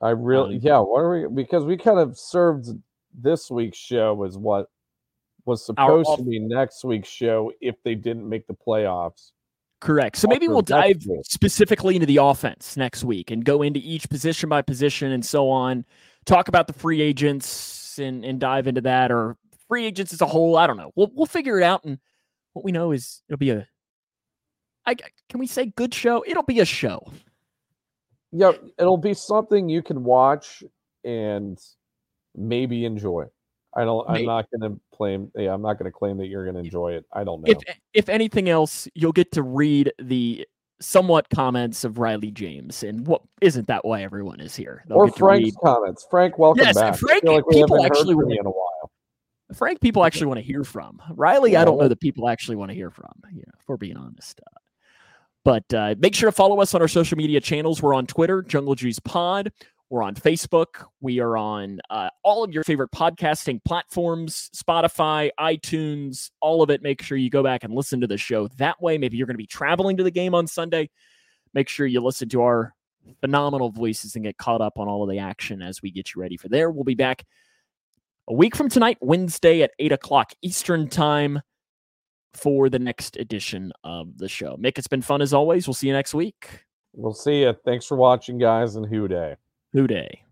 I really, um, yeah. What are we? Because we kind of served this week's show as what was supposed Our, to be next week's show if they didn't make the playoffs. Correct. So maybe we'll dive specifically into the offense next week and go into each position by position and so on. Talk about the free agents and, and dive into that or free agents as a whole. I don't know. We'll we'll figure it out. And what we know is it'll be a I can we say good show? It'll be a show. Yeah, it'll be something you can watch and maybe enjoy. I don't. I'm not going to claim. Yeah, I'm not going to claim that you're going to enjoy it. I don't know. If if anything else, you'll get to read the somewhat comments of Riley James, and what isn't that why everyone is here? They'll or Frank's comments. Frank, welcome yes, back. Frank, like people actually want in a while. Frank, people actually want to hear from. Riley, yeah. I don't know that people actually want to hear from. Yeah, if we're being honest. Uh, but uh, make sure to follow us on our social media channels. We're on Twitter, Jungle Juice Pod. We're on Facebook. We are on uh, all of your favorite podcasting platforms Spotify, iTunes, all of it. Make sure you go back and listen to the show that way. Maybe you're going to be traveling to the game on Sunday. Make sure you listen to our phenomenal voices and get caught up on all of the action as we get you ready for there. We'll be back a week from tonight, Wednesday at 8 o'clock Eastern Time for the next edition of the show. Mick, it's been fun as always. We'll see you next week. We'll see you. Thanks for watching, guys, and Who Dey. Who Dey.